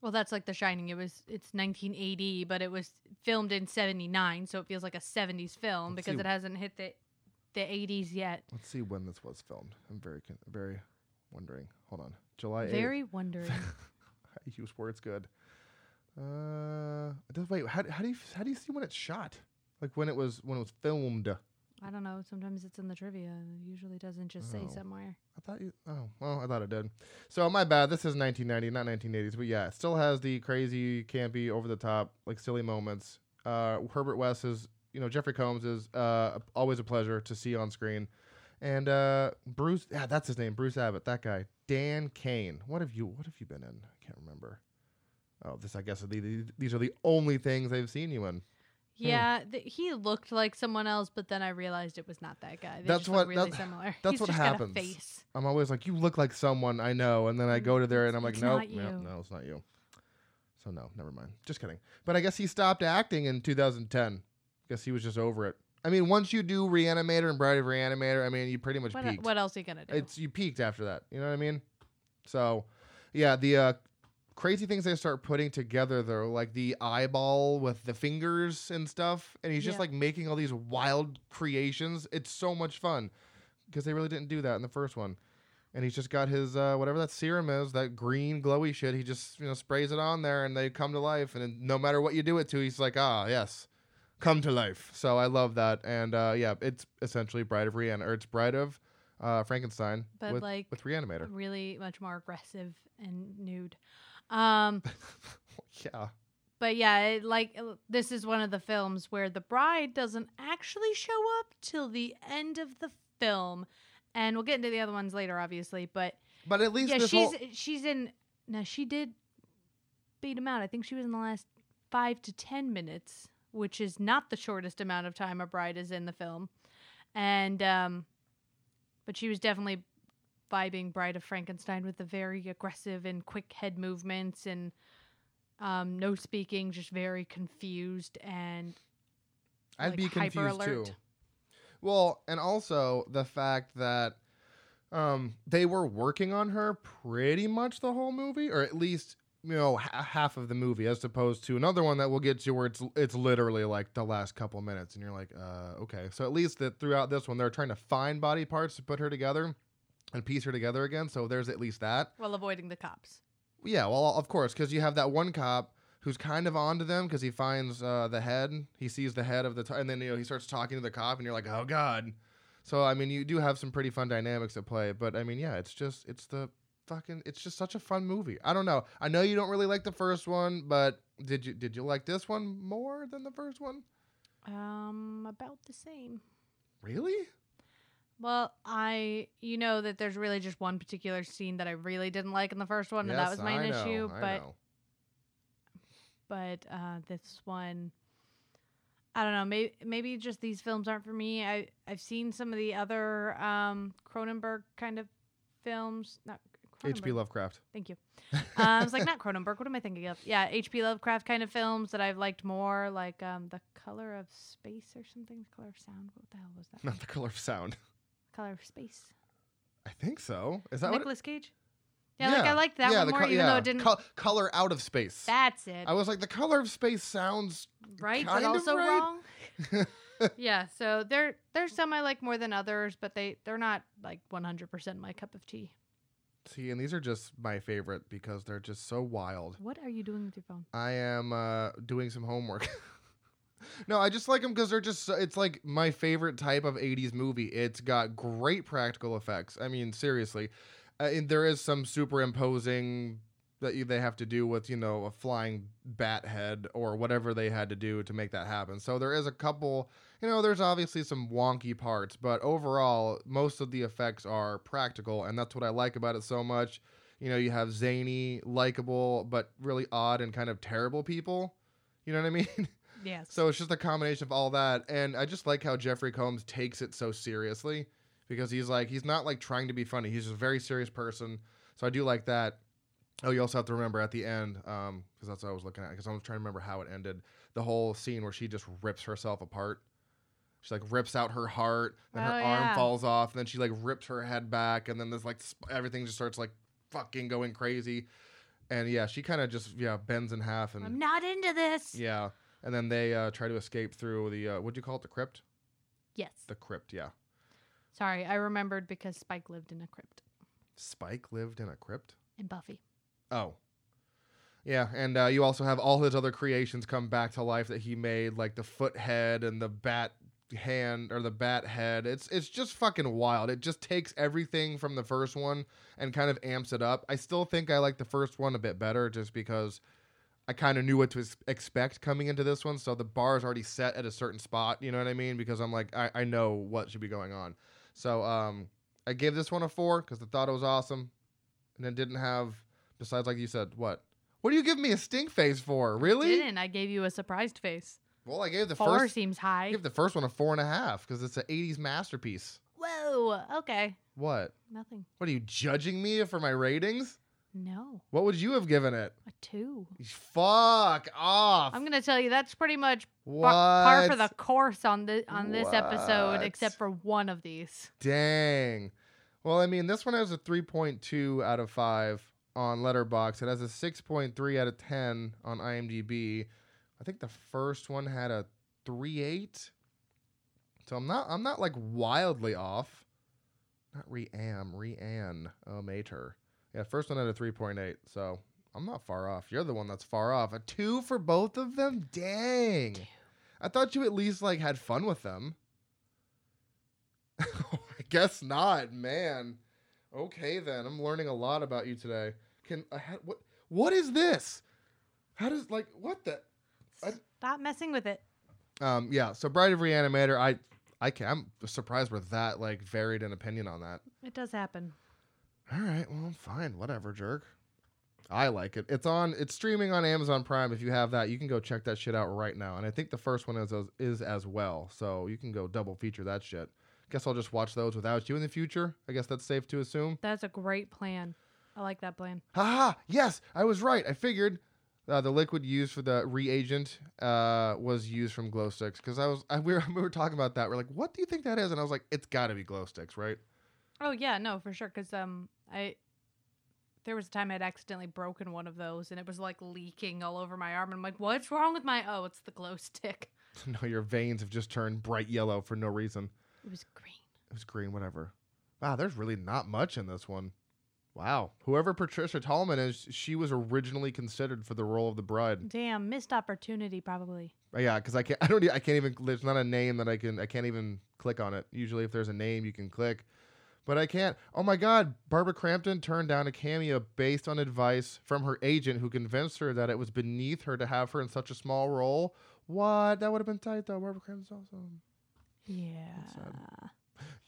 well that's like the shining it was it's 1980 but it was filmed in 79 so it feels like a 70s film Let's because see. it hasn't hit the the 80s yet let's see when this was filmed. I'm very con- very wondering. Hold on, July 8th. very wondering I use words good. Uh, wait, how, how do you how do you see when it's shot? Like when it was when it was filmed? I don't know. Sometimes it's in the trivia. It usually doesn't just say Oh. somewhere. I thought you. Oh, well, I thought it did. So my bad. This is 1990, not 1980s. But yeah, it still has the crazy, campy, over the top, like silly moments. Uh, Herbert West is, you know, Jeffrey Combs is uh, always a pleasure to see on screen. And uh, Bruce, yeah, that's his name, Bruce Abbott. That guy, Dan Cain. What have you? What have you been in? I can't remember. Oh, this I guess are the, the, these are the only things I've seen you in. Yeah, th- he looked like someone else, but then I realized it was not that guy. They That's just look what- really that- similar. that's He's what happens. Face. I'm always like, you look like someone I know, and then I go to there and I'm like, nope, no, no, it's not you. So no, never mind. Just kidding. But I guess he stopped acting in 2010. Guess he was just over it. I mean, once you do Reanimator and Bride of Reanimator, I mean, you pretty much What, peaked. what else are you gonna do? It's you peaked after that. You know what I mean? So, yeah, the uh, crazy things they start putting together though, like the eyeball with the fingers and stuff, and he's just Yeah. like making all these wild creations. It's so much fun because they really didn't do that in the first one. And he's just got his uh, whatever that serum is, that green glowy shit. He just you know sprays it on there, and they come to life. And then no matter what you do it to, he's like, ah, yes, come to life. So I love that. And uh, yeah, it's essentially Bride of Reanimator. Or it's Bride of uh, Frankenstein But, with, like, with Reanimator. really much more aggressive and nude. Um, Yeah. but yeah, it, like uh, this is one of the films where the bride doesn't actually show up till the end of the film, and we'll get into the other ones later, obviously. But But at least yeah, this she's whole she's in. Now she did beat him out. I think she was in the last five to ten minutes, which is not the shortest amount of time a bride is in the film, and um, but she was definitely vibing Bride of Frankenstein with the very aggressive and quick head movements and um, no speaking, just very confused and I'd like, be confused too. Well, and also the fact that um, they were working on her pretty much the whole movie, or at least you know ha- half of the movie, as opposed to another one that we'll get to where it's it's literally like the last couple minutes, and you're like, uh, okay. So at least that throughout this one, they're trying to find body parts to put her together and piece her together again. So there's at least that. while avoiding the cops. Yeah, well, of course, because you have that one cop who's kind of onto them because he finds uh, the head. He sees the head of the, t- and then you know he starts talking to the cop, and you're like, oh god. So I mean, you do have some pretty fun dynamics at play, but I mean, yeah, it's just it's the fucking it's just such a fun movie. I don't know. I know you don't really like the first one, but did you did you like this one more than the first one? Um, about the same. Really? Well, I you know that there's really just one particular scene that I really didn't like in the first one, and that was my I know, issue. I but know. but uh, this one, I don't know. Maybe maybe just these films aren't for me. I I've seen some of the other um, Cronenberg kind of films. Not H.P. Lovecraft. Thank you. Uh, I was like, not Cronenberg. What am I thinking of? Yeah, H.P. Lovecraft kind of films that I've liked more, like um, The Color of Space or something. The Color of Sound. What the hell was that? Not the color of sound. The Color of Space. I think so. Is that what? Nicolas Cage. Yeah, like I liked that yeah, one the more, co- even yeah. though it didn't. Co- color out of space. that's it, I was like, the color of space sounds right? kind But of also right. wrong. yeah, so there there's some I like more than others, but they they're not like 100% my cup of tea. See, and these are just my favorite because they're just so wild. What are you doing with your phone? I am uh, doing some homework. no, I just like them because they're just, so- it's like my favorite type of 80s movie. It's got great practical effects. I mean, seriously. Uh, and there is some superimposing that they have to do with, you know, a flying bat head or whatever they had to do to make that happen. So there is a couple, you know, there's obviously some wonky parts, but overall, most of the effects are practical. And that's what I like about it so much. You know, you have zany, likable, but really odd and kind of terrible people. You know what I mean? Yes. So it's just a combination of all that, and I just like how Jeffrey Combs takes it so seriously because he's like he's not like trying to be funny. He's just a very serious person. So I do like that. Oh, you also have to remember at the end, because that's what I was looking at. Because I was trying to remember how it ended. The whole scene where she just rips herself apart. She like rips out her heart, then her Oh, arm yeah. falls off, and then she like rips her head back, and then there's like sp- everything just starts like fucking going crazy. And yeah, she kind of just yeah bends in half and I'm not into this. yeah, and then they uh, try to escape through the uh, what'd you call it? The crypt. Yes. The crypt. Yeah. Sorry, I remembered because Spike lived in a crypt Spike lived in a crypt. in Buffy. Oh. Yeah, and uh, you also have all his other creations come back to life that he made, like the foot head and the bat hand or the bat head. It's it's just fucking wild. It just takes everything from the first one and kind of amps it up. I still think I like the first one a bit better, just because I kind of knew what to expect coming into this one. So the bar is already set at a certain spot. You know what I mean? Because I'm like I, I know what should be going on. So um, I gave this one a four because I thought it was awesome, and it didn't have besides like you said what. What do you give me a stink face for? Really? Didn't I gave you a surprised face? Well, I gave the Four first seems I high. gave the first one a four and a half because it's an '80s masterpiece. Whoa. Okay. What? Nothing. What are you judging me for my ratings? No. What would you have given it? A two. Fuck off. I'm gonna tell you that's pretty much what? par, par for the course on the on this episode, What? except for one of these. Dang. Well, I mean, this one has a 3.2 out of 5 on Letterboxd. It has a 6.3 out of 10 on IMDb. I think the first one had a 3.8. So I'm not I'm not like wildly off. Not re-am, re-an, oh um, mater. Yeah, first one had a 3.8. So I'm not far off. You're the one that's far off. A 2 for both of them? Dang. I thought you at least like had fun with them. I guess not, man. Okay then, I'm learning a lot about you today. Can I ha- what? What is this? How does like what the? I- Stop messing with it. Um, yeah. So Bride of Reanimator, I I can. I'm surprised we're that like varied in opinion on that. It does happen. All right, well, fine, whatever, jerk. I like it. It's on. It's streaming on Amazon Prime. If you have that, you can go check that shit out right now. And I think the first one is is as well, so you can go double feature that shit. Guess I'll just watch those without you in the future. I guess that's safe to assume. That's a great plan. I like that plan. Haha! Yes, I was right. I figured uh, the liquid used for the reagent uh, was used from glow sticks because I was I, we, were, we were talking about that. We're like, what do you think that is? And I was like, it's got to be glow sticks, right? Oh yeah, no, for sure. Because um, I there was a time I'd accidentally broken one of those, and it was like leaking all over my arm. And I'm like, what's wrong with my? Oh, it's the glow stick. no, your veins have just turned bright yellow for no reason. It was green. It was green, whatever. Wow, there's really not much in this one. Wow. Whoever Patricia Tallman is, she was originally considered for the role of the bride. Damn, missed opportunity probably. Uh, Yeah, because I can't. I don't. I can't even. There's not a name that I can. I can't even click on it. Usually, if there's a name, you can click, but I can't. Oh my God! Barbara Crampton turned down a cameo based on advice from her agent, who convinced her that it was beneath her to have her in such a small role. What? That would have been tight though. Barbara Crampton's awesome. Yeah.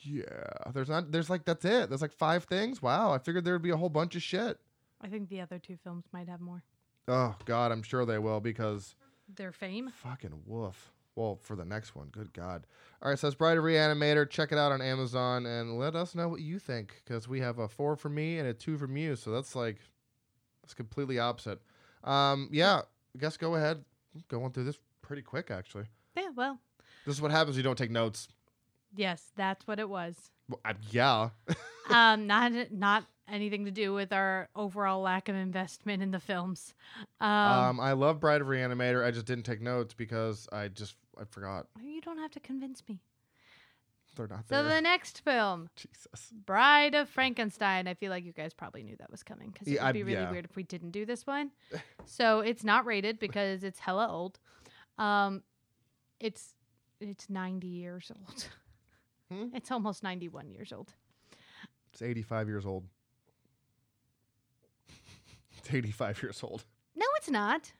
Yeah. There's not. There's like that's it. There's like five things. Wow. I figured there would be a whole bunch of shit. I think the other two films might have more. Oh God, I'm sure they will because Their fame. Fucking woof. Well, for the next one, good God. All right, so it's Bride of Reanimator. Check it out on Amazon and let us know what you think because we have a four from me and a two from you. So that's like, that's completely opposite. Um, yeah, I guess go ahead. Going through this pretty quick, actually. Yeah. Well. This is what happens when you don't take notes. Yes, that's what it was. Well, I, yeah. um, not not anything to do with our overall lack of investment in the films. Um, Um, I love Bride of Reanimator. I just didn't take notes because I just, I forgot. you don't have to convince me. They're not So there. the next film, Jesus. Bride of Frankenstein. I feel like you guys probably knew that was coming because it Yeah, would I- be really yeah. weird if we didn't do this one. so it's not rated because it's hella old. Um, it's it's ninety years old. Hmm? It's almost ninety one years old. It's 85 years old. It's 85 years old. No, it's not.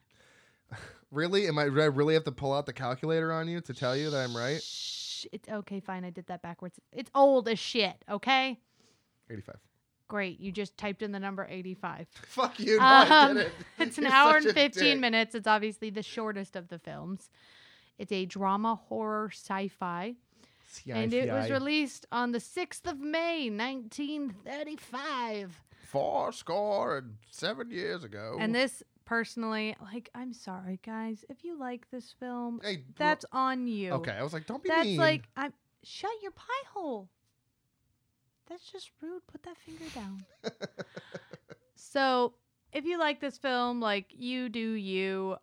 Really? Am I? Do I really have to pull out the calculator on you to tell you that I'm right? Shh, it's okay. Fine, I did that backwards. It's old as shit. Okay. 85. Great. You just typed in the number 85. Fuck you! No, I Um, didn't. It's an You're hour such and a 15 dick. minutes. It's obviously the shortest of the films. It's a drama horror sci fi. And it was released on the 6th of May, 1935. four score and seven years ago. And this, personally, like, I'm sorry, guys. If you like this film, hey, that's on you. okay. I was like, don't be That's mean. like, I'm. Shut your pie hole. That's just rude. Put that finger down. so, if you like this film, like you do, you.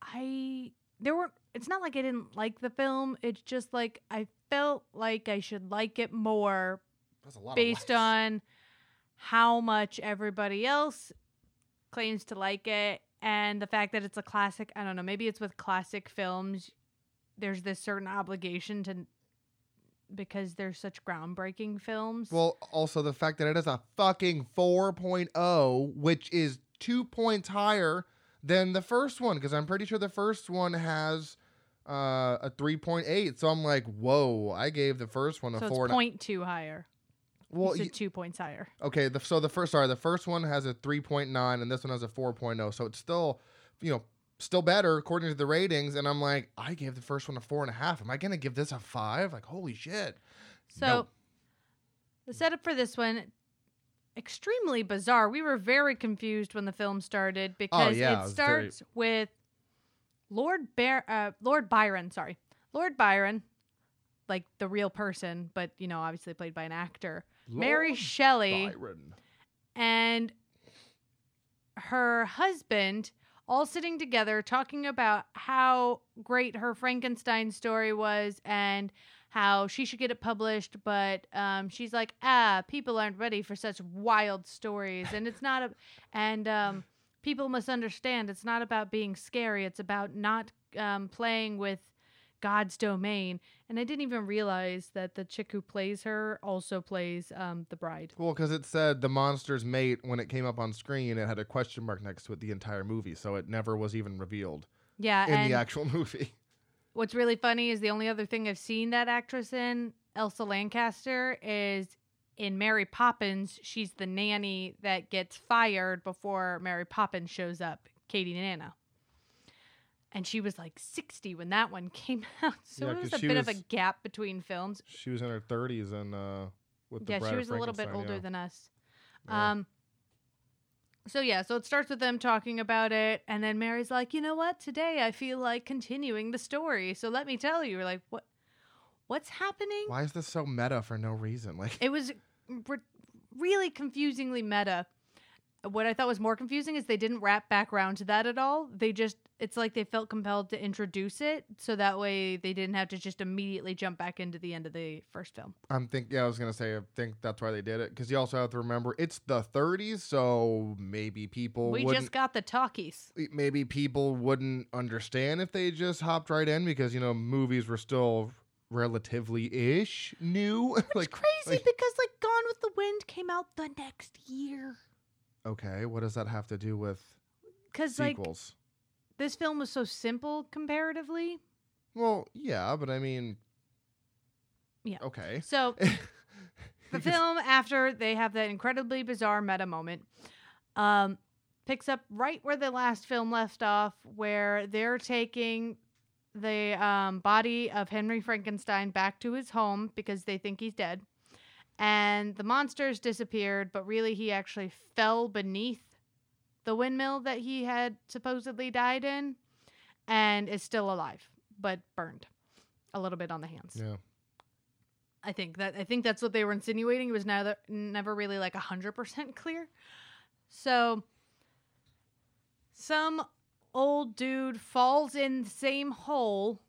I there were. It's not like I didn't like the film. It's just like I felt like I should like it more That's a lot based on how much everybody else claims to like it and the fact that it's a classic. I don't know. Maybe it's with classic films. There's this certain obligation to because they're such groundbreaking films. Well, also the fact that it is a fucking 4.0, which is two points higher than the first one, because I'm pretty sure the first one has uh, a 3.8. So I'm like, whoa, I gave the first one a so it's four. a- point two higher. well, Well, y- two points higher. okay. The, so the first, sorry, the first one has a 3.9, and this one has a 4.0. So it's still, you know, still better according to the ratings. And I'm like, I gave the first one a four and a half. Am I gonna give this a five? Like, holy shit. So No. the setup for this one extremely bizarre. We were very confused when the film started because Oh, yeah, it was very- starts with Lord Bar- uh, Lord Byron, sorry. Lord Byron, like the real person, but you know, obviously played by an actor. Mary Shelley Byron. and her husband all sitting together talking about how great her Frankenstein story was and how she should get it published, but um, she's like, ah, people aren't ready for such wild stories, and it's not a, and um, people must understand it's not about being scary; it's about not um, playing with God's domain. And I didn't even realize that the chick who plays her also plays um, the bride. Well, because it said the monster's mate when it came up on screen, it had a question mark next to it the entire movie, so it never was even revealed Yeah, in the actual movie. What's really funny is the only other thing I've seen that actress in, Elsa Lanchester, is in Mary Poppins. She's the nanny that gets fired before Mary Poppins shows up, Katie Nanna. And she was like 60 when that one came out. So Yeah, it was a bit of a gap between films. She was in her 30s and uh, with the Yeah, Bride she was a little bit older yeah. than us. Yeah. Um so yeah, so it starts with them talking about it and then Mary's like, "You know what? Today I feel like continuing the story. So let me tell you." We're like, "What what's happening?" Why is this so meta for no reason? Like, It was re- really confusingly meta. What I thought was more confusing is they didn't wrap back around to that at all. They just it's like they felt compelled to introduce it so that way they didn't have to just immediately jump back into the end of the first film. I'm think yeah, I was gonna say I think that's why they did it because you also have to remember it's the 30s, so maybe people we just got the talkies. maybe people wouldn't understand if they just hopped right in because you know movies were still relatively ish new. like crazy like- because like Gone with the Wind came out the next year. Okay, what does that have to do with Because like sequels? this film was so simple comparatively. well, yeah, but I mean, Yeah. okay. So the film after they have that incredibly bizarre meta moment um picks up right where the last film left off where they're taking the um, body of henry frankenstein back to his home because they think he's dead and the monsters disappeared but really he actually fell beneath the windmill that he had supposedly died in and is still alive but burned a little bit on the hands Yeah. I think that I think that's what they were insinuating. It was never never really like hundred percent clear. So some old dude falls in the same hole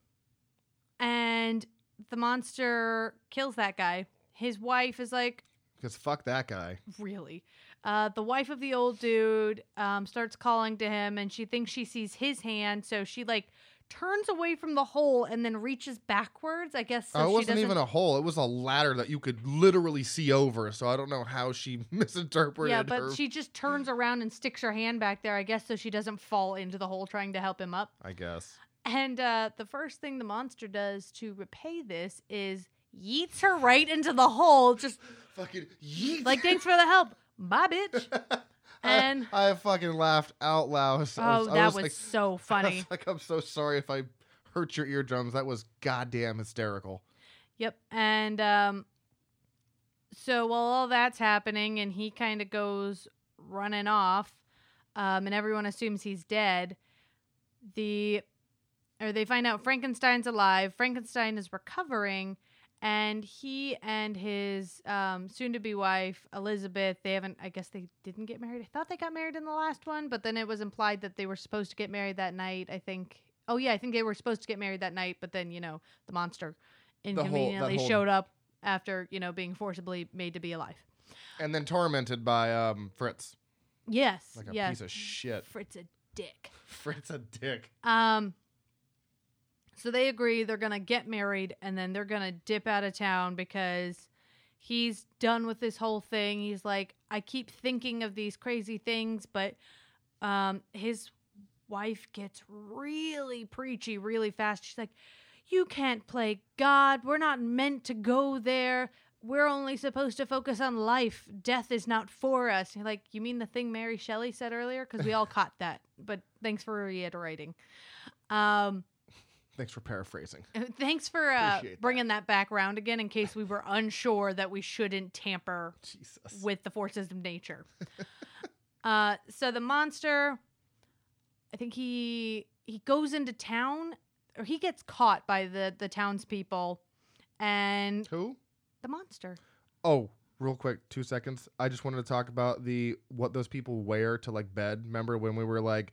and the monster kills that guy. His wife is like, Because fuck that guy. really? Uh, the wife of the old dude um, starts calling to him and she thinks she sees his hand, so she like turns away from the hole and then reaches backwards. I guess so oh, it she wasn't doesn't even a hole. It was a ladder that you could literally see over. So I don't know how she misinterpreted Yeah, but her. she just turns around and sticks her hand back there, I guess, so she doesn't fall into the hole trying to help him up. I guess. And uh, the first thing the monster does to repay this is yeets her right into the hole, just Fucking yeet. like, thanks for the help. Bye, bitch. And I, I fucking laughed out loud. I oh, was- that was, like, so funny. was like, I'm so sorry if I hurt your eardrums. That was goddamn hysterical. Yep. And um, so while all that's happening and he kind of goes running off, um, and everyone assumes he's dead, the or they find out Frankenstein's alive. Frankenstein is recovering, and he and his um, soon-to-be wife Elizabeth. They haven't. I guess they didn't get married. I thought they got married in the last one, but then it was implied that they were supposed to get married that night. I think. Oh yeah, I think they were supposed to get married that night, but then you know the monster inconveniently whole- showed up after you know being forcibly made to be alive. And then tormented by um, Fritz. Yes, Like a yes. piece of shit. Fritz a dick. Fritz a dick. Um. So they agree they're gonna get married and then they're gonna dip out of town because he's done with this whole thing. He's like, I keep thinking of these crazy things, but um, his wife gets really preachy really fast. She's like, You can't play God. We're not meant to go there. We're only supposed to focus on life. Death is not for us. You're like, you mean the thing Mary Shelley said earlier? Because we all caught that. But thanks for reiterating. Um, Thanks for paraphrasing. thanks for uh, Appreciate that. bringing that back around again in case we were unsure that we shouldn't tamper Jesus. with the forces of nature. uh, so the monster, I think he he goes into town, or he gets caught by the the townspeople, and Who? the monster. Oh, real quick, two seconds. I just wanted to talk about the what those people wear to like bed. Remember when we were like,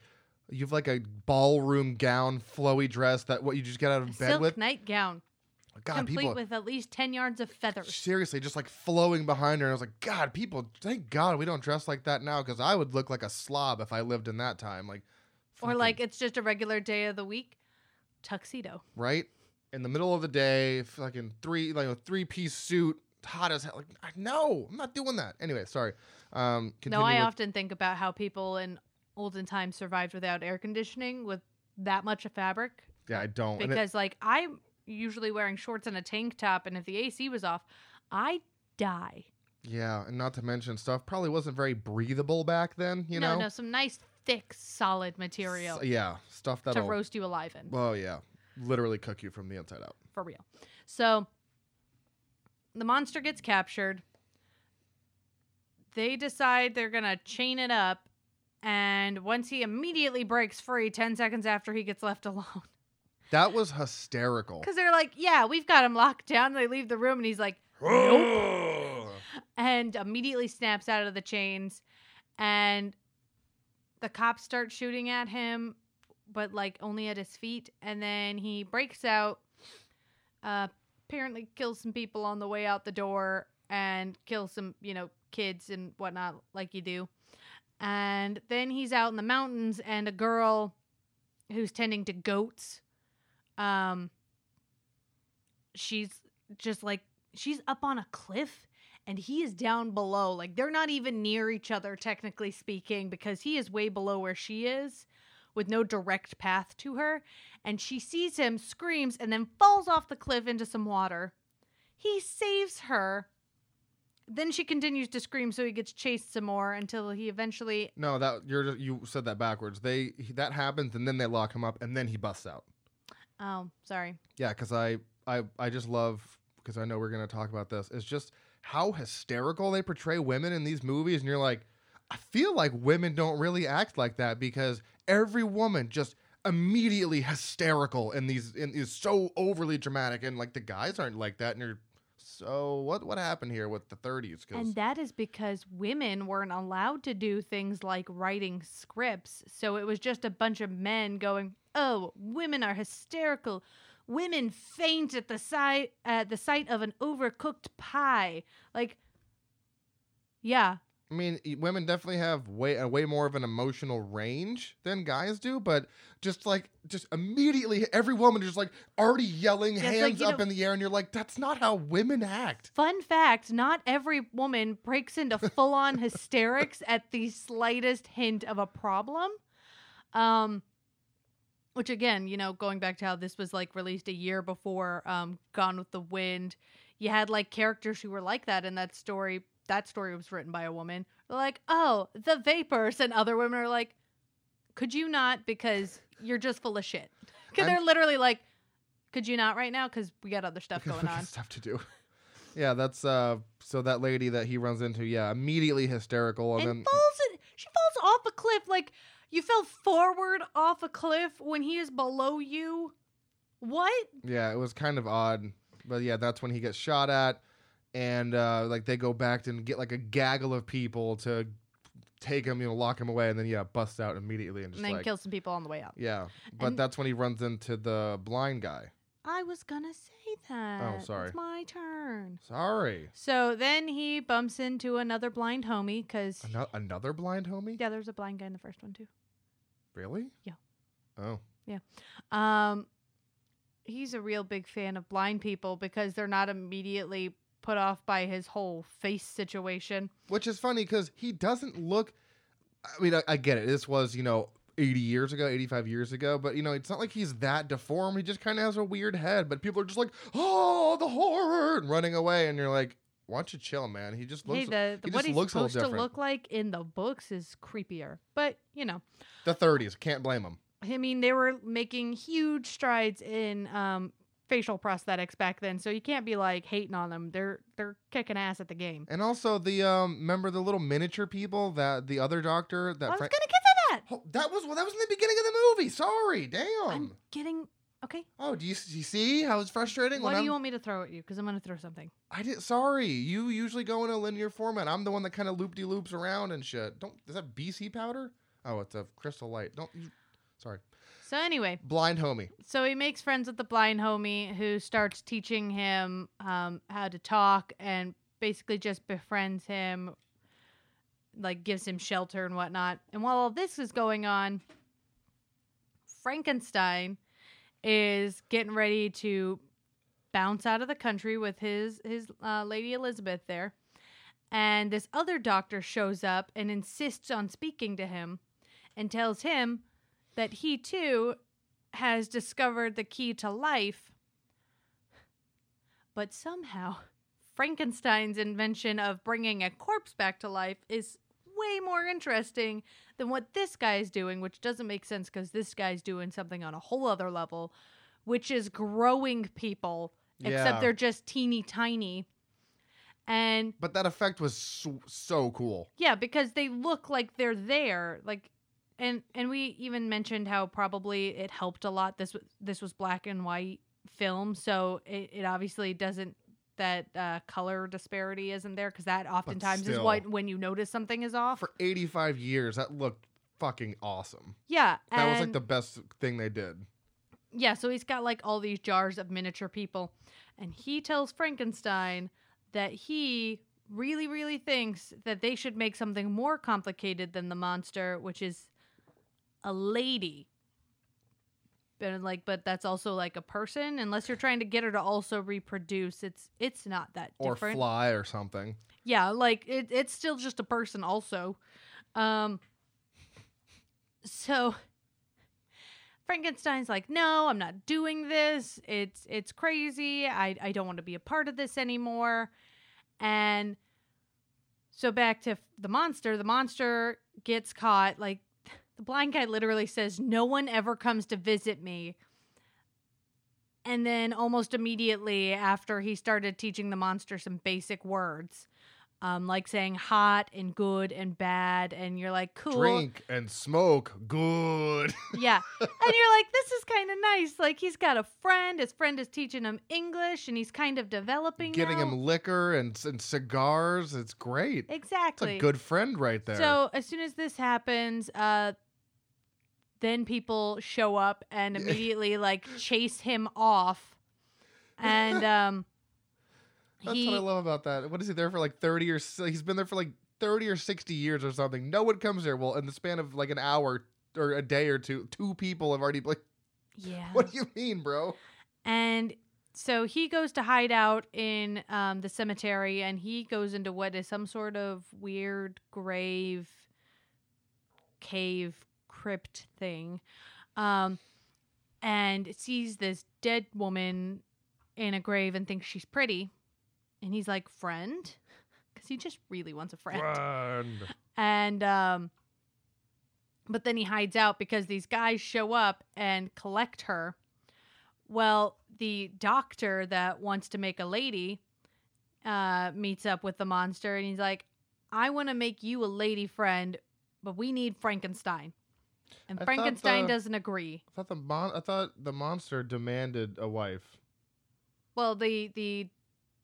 you've like a ballroom gown, flowy dress that what you just get out of bed Silk with. nightgown, God, complete people. with at least ten yards of feathers. Seriously, just like flowing behind her. And I was like, God, people, thank God we don't dress like that now because I would look like a slob if I lived in that time. Like, Or fucking- like it's just a regular day of the week, tuxedo. right in the middle of the day, fucking three like a three piece suit, hot as hell. Like, I- no, I'm not doing that. Anyway, sorry. Um, No, I with- often think about how people in olden times survived without air conditioning with that much of fabric. Yeah, I don't. And it- because like I'm usually wearing shorts and a tank top, and if the AC was off, I die. yeah, and not to mention stuff probably wasn't very breathable back then. You no, know. no, no, some nice thick, solid material S- yeah, stuff that'll. roast you alive in. Oh yeah, literally cook you from the inside out. for real. So the monster gets captured. They decide they're going to chain it up. And once he immediately breaks free 10 seconds after he gets left alone, That was hysterical. because they're like, Yeah, we've got him locked down. They leave the room and he's like, Nope. and immediately snaps out of the chains. And the cops start shooting at him, but like only at his feet. And then he breaks out, uh, apparently kills some people on the way out the door, and kills some, you know, kids and whatnot, like you do. And then he's out in the mountains, and a girl who's tending to goats, um, she's just like, she's up on a cliff and he is down below. Like they're not even near each other, technically speaking, because he is way below where she is with no direct path to her. And she sees him, screams, and then falls off the cliff into some water. He saves her. Then she continues to scream, so he gets chased some more until he eventually. No, that you're you said that backwards. They he- that happens and then they lock him up and then he busts out. Oh, sorry. Yeah, because I I I just love because I know we're gonna talk about this. It's just how hysterical they portray women in these movies, and you're like, I feel like women don't really act like that because every woman just immediately hysterical in these in is so overly dramatic, and like the guys aren't like that, and you're so what what happened here with the 30s? And that is because women weren't allowed to do things like writing scripts. So it was just a bunch of men going, "Oh, women are hysterical. Women faint at the sight at the sight of an overcooked pie." Like yeah, I mean, women definitely have way a way more of an emotional range than guys do, but just like just immediately every woman is just like already yelling, like, hands you up know- in the air, and you're like, that's not how women act. Fun fact not every woman breaks into full on hysterics at the slightest hint of a problem. Um, which, again, you know, going back to how this was like released a year before um, Gone with the Wind, you had like characters who were like that in that story. That story was written by a woman. They're like, oh, the vapors. And other women are like, could you not? Because you're just full of shit. Because they're literally like, could you not right now? Because we got other stuff going on. stuff to do. Yeah, that's uh. So that lady that he runs into, yeah, immediately hysterical, and, and then falls in, she falls off a cliff like you fell forward off a cliff when he is below you what yeah, it was kind of odd, but yeah, that's when he gets shot at, and uh, like they go back and get like a gaggle of people to take him, you know, lock him away, and then yeah, bust out immediately and just and then like kill some people on the way out Yeah, but And- that's when he runs into the blind guy. i was gonna say that Oh, sorry. it's my turn Sorry. so then he bumps into another blind homie because Ano- another blind homie? yeah there's a blind guy in the first one too Really? Yeah. Oh. Yeah. Um he's a real big fan of blind people because they're not immediately put off by his whole face situation Which is funny because he doesn't look. I mean, I, I get it. This was, you know, 80 years ago, 85 years ago, but, you know, it's not like he's that deformed. He just kind of has a weird head, but people are just like, oh, the horror, and running away. And you're like, why don't you chill, man? He just looks. hey, the, the he what just he's looks a supposed to look like in the books is creepier. But you know, the 30s. Can't blame him. I mean, they were making huge strides in um, facial prosthetics back then, so you can't be like hating on them. They're they're kicking ass at the game. And also, the, um, remember the little miniature people that the other doctor, that I was Fra- gonna get to that. Oh, that was well, that was in the beginning of the movie. Sorry, damn. I'm getting okay. Oh, do you, do you see how it's frustrating? What when do I'm, you want me to throw at you? Because I'm gonna throw something. I did. Sorry, you usually go in a linear format. I'm the one that kind of loop de loops around and shit. Don't is that BC powder? Oh, it's a crystal light. Don't. You, So anyway, blind homie. so he makes friends with the blind homie who starts teaching him um, how to talk and basically just befriends him, like gives him shelter and whatnot. And while all this is going on, Frankenstein is getting ready to bounce out of the country with his his uh, lady Elizabeth there. And this other doctor shows up and insists on speaking to him and tells him that he too has discovered the key to life, but somehow Frankenstein's invention of bringing a corpse back to life is way more interesting than what this guy is doing, which doesn't make sense because this guy's doing something on a whole other level, which is growing people, Yeah. except they're just teeny tiny. And But that effect was so, so cool. yeah, because they look like they're there, like, and and we even mentioned how probably it helped a lot. This was this was black and white film, so it, it obviously doesn't that uh, color disparity isn't there because that oftentimes is still. what when you notice something is off. For 85 years, that looked fucking awesome. yeah, That was like the best thing they did. Yeah, so he's got like all these jars of miniature people, and he tells Frankenstein that he really, really thinks that they should make something more complicated than the monster, which is a lady. But like, but that's also like a person. Unless you're trying to get her to also reproduce, it's it's not that Or different. fly or something. Yeah, like it, it's still just a person also. Um so Frankenstein's like, "No, I'm not doing this. It's it's crazy. I I don't want to be a part of this anymore." And so back to the monster, the monster gets caught like the blind guy literally says, "No one ever comes to visit me." And then almost immediately after he started teaching the monster some basic words, um, like saying hot and good and bad, and you're like, cool. Drink and smoke. Good. Yeah. and you're like, this is kind of nice. Like he's got a friend. His friend is teaching him English and he's kind of developing. Getting now. him liquor and, and cigars. It's great. Exactly. It's a good friend right there. So as soon as this happens, uh then people show up and immediately like chase him off. And um That's he what I love about that. What is he there for like 30 or he's been there for like 30 or 60 years or something. No one comes there. Well, in the span of like an hour or a day or two, two people have already like Yeah. what do you mean, bro? And so he goes to hide out in um, the cemetery and he goes into what is some sort of weird grave, cave, crypt thing. Um, and sees this dead woman in a grave and thinks she's pretty. And he's like, friend? Because he just really wants a friend Friend. and um but then he hides out because these guys show up and collect her well the doctor that wants to make a lady uh meets up with the monster and he's like i want to make you a lady friend but we need frankenstein and I frankenstein the- doesn't agree. I thought the mon- I thought the monster demanded a wife. well the the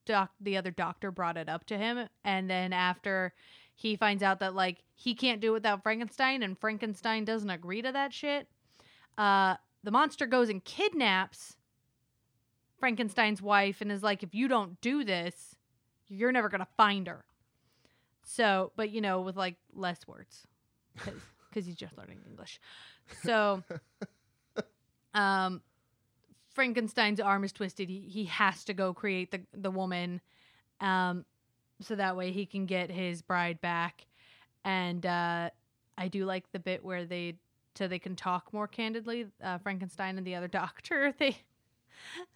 doc the other doctor brought it up to him and then after he finds out that like he can't do it without frankenstein and frankenstein doesn't agree to that shit uh the monster goes and kidnaps frankenstein's wife and is like if you don't do this you're never gonna find her. So but you know with like less words because he's just learning english so um Frankenstein's arm is twisted. He he has to go create the the woman, um, so that way he can get his bride back. And uh, I do like the bit where they so they can talk more candidly. Uh, Frankenstein and the other doctor they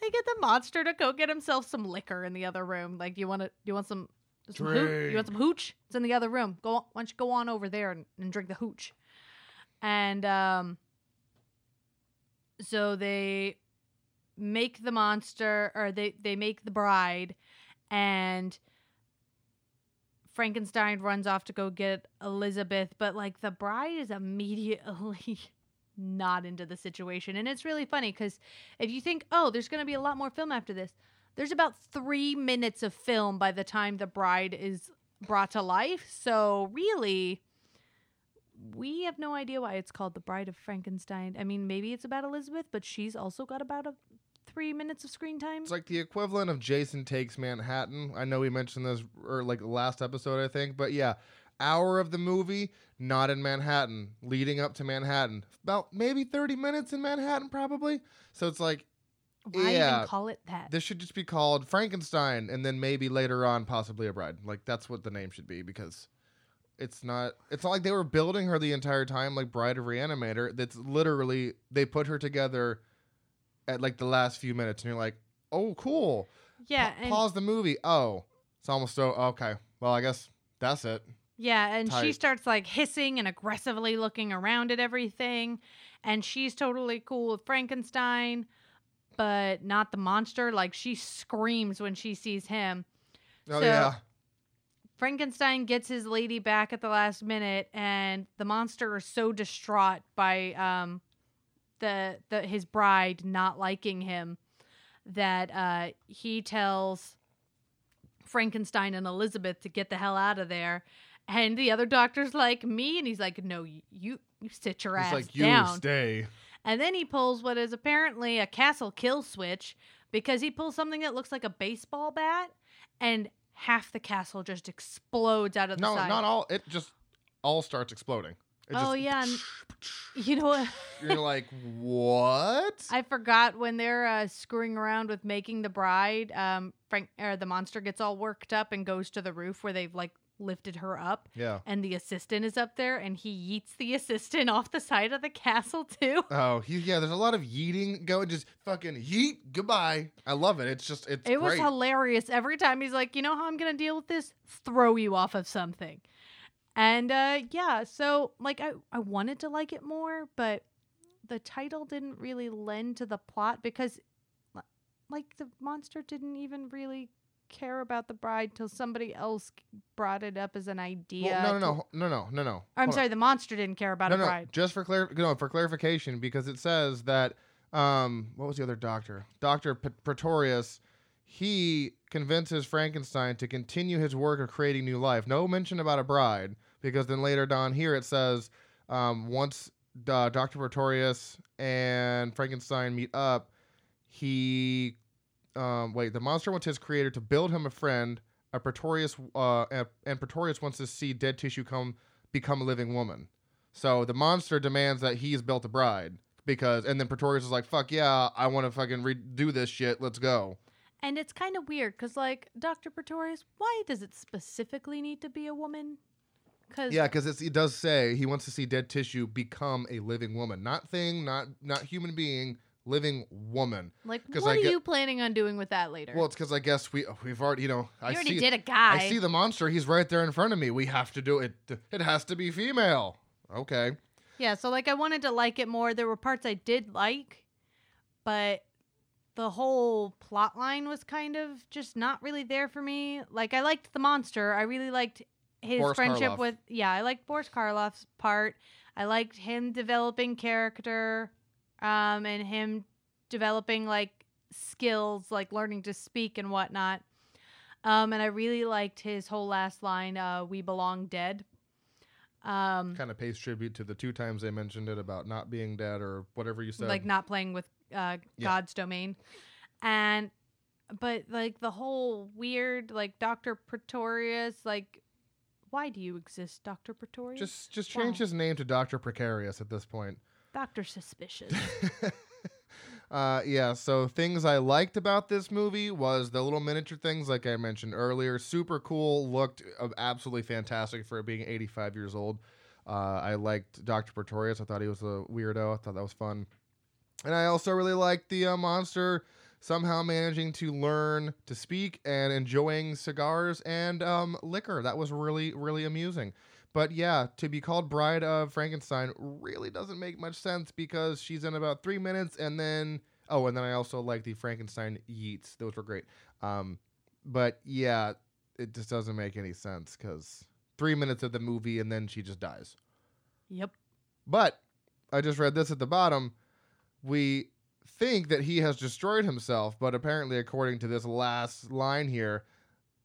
they get the monster to go get himself some liquor in the other room. Like, you want to you want some, some hoo- you want some hooch? It's in the other room. Go why don't you go on over there and, and drink the hooch? And um, so they make the monster or they they make the bride and Frankenstein runs off to go get Elizabeth but like the bride is immediately not into the situation. And it's really funny cuz if you think oh there's going to be a lot more film after this there's about 3 minutes of film by the time the bride is brought to life. So really we have no idea why it's called the bride of frankenstein i mean maybe it's about elizabeth but she's also got about a three minutes of screen time It's like the equivalent of Jason Takes Manhattan. I know we mentioned this or like last episode, I think, but yeah, hour of the movie not in Manhattan, leading up to Manhattan. About maybe 30 minutes in Manhattan, probably. So it's like why yeah, even call it that this should just be called Frankenstein, and then maybe later on, possibly a bride. Like that's what the name should be because it's not it's not like they were building her the entire time like Bride of Reanimator. That's literally they put her together at like the last few minutes and you're like, "Oh, cool." Yeah, Pa- and pause the movie. Oh, it's almost so okay. Well, I guess that's it. Yeah, and she starts like hissing and aggressively looking around at everything. And she's totally cool with Frankenstein, but not the monster. Like she screams when she sees him. Oh So- yeah. Frankenstein gets his lady back at the last minute, and the monster is so distraught by um, the the his bride not liking him that uh, he tells Frankenstein and Elizabeth to get the hell out of there. And the other doctor's like me, and he's like, "No, you you, sit your It's ass like you down." stay. And then he pulls what is apparently a castle kill switch because he pulls something that looks like a baseball bat and half the castle just explodes out of the No, side. not all. It just all starts exploding. It Oh, just, yeah, and- You know what? You're like, what? I forgot when they're uh, screwing around with making the bride. Um, Frank or the monster gets all worked up and goes to the roof where they've like lifted her up, yeah. and the assistant is up there, and he yeets the assistant off the side of the castle too. Oh, he, yeah. There's a lot of yeeting going. Just fucking yeet. Goodbye. I love it. It's just it's It was hilarious. Every time he's like, you know how I'm gonna deal with this? Throw you off of something. And uh yeah, so like I, I wanted to like it more, but the title didn't really lend to the plot because like the monster didn't even really care about the bride till somebody else brought it up as an idea. Well, no, no, no, no, no, no, no. I'm Hold on. sorry, the monster didn't care about no, a no. bride. Just for clar- no, for clarification, because it says that um, what was the other doctor? Doctor P- Pretorius. He convinces Frankenstein to continue his work of creating new life. No mention about a bride, because then later down here it says um, once uh, Doctor Pretorius and Frankenstein meet up, he um, wait. The monster wants his creator to build him a friend. A Pretorius uh, and, Pretorius wants to see dead tissue come become a living woman. So the monster demands that he's built a bride because, and then Pretorius is like, "Fuck yeah, I want to fucking redo this shit. Let's go." And it's kind of weird because, like, Dr. Pretorius, why does it specifically need to be a woman? Because Yeah, because it does say he wants to see dead tissue become a living woman, not thing, not not human being, living woman. Like, what I are you planning on doing with that later? Well, it's because I guess we we've already, you know, I already see did a guy. I see the monster. He's right there in front of me. We have to do it. It has to be female. Okay. yeah, so like I wanted to like it more. There were parts I did like, but the whole plot line was kind of just not really there for me. Like I liked the monster. I really liked his Boris friendship Karloff. with yeah, I liked Boris Karloff's part. I liked him developing character, um, and him developing like skills, like learning to speak and whatnot. Um, and I really liked his whole last line, uh, "We belong dead." Um, Kind of pays tribute to the two times they mentioned it about not being dead or whatever you said. like not playing with uh, Yeah. God's domain, and but like the whole weird like Doctor Pretorius, like why do you exist, Doctor Pretorius? just just change his name to Doctor Precarious at this point. Doctor Suspicious. uh, yeah, so things I liked about this movie was the little miniature things, like I mentioned earlier. Super cool, looked uh, absolutely fantastic for being 85 years old. Uh, I liked Dr. Pretorius. I thought he was a weirdo. I thought that was fun. And I also really liked the uh, monster somehow managing to learn to speak and enjoying cigars and um, liquor. That was really, really amusing. But yeah, to be called Bride of Frankenstein really doesn't make much sense because she's in about three minutes and then. Oh, and then I also like the Frankenstein Yeats; Those were great. Um, but yeah, it just doesn't make any sense because three minutes of the movie and then she just dies. yep. But I just read this at the bottom. We think that he has destroyed himself, but apparently, according to this last line here,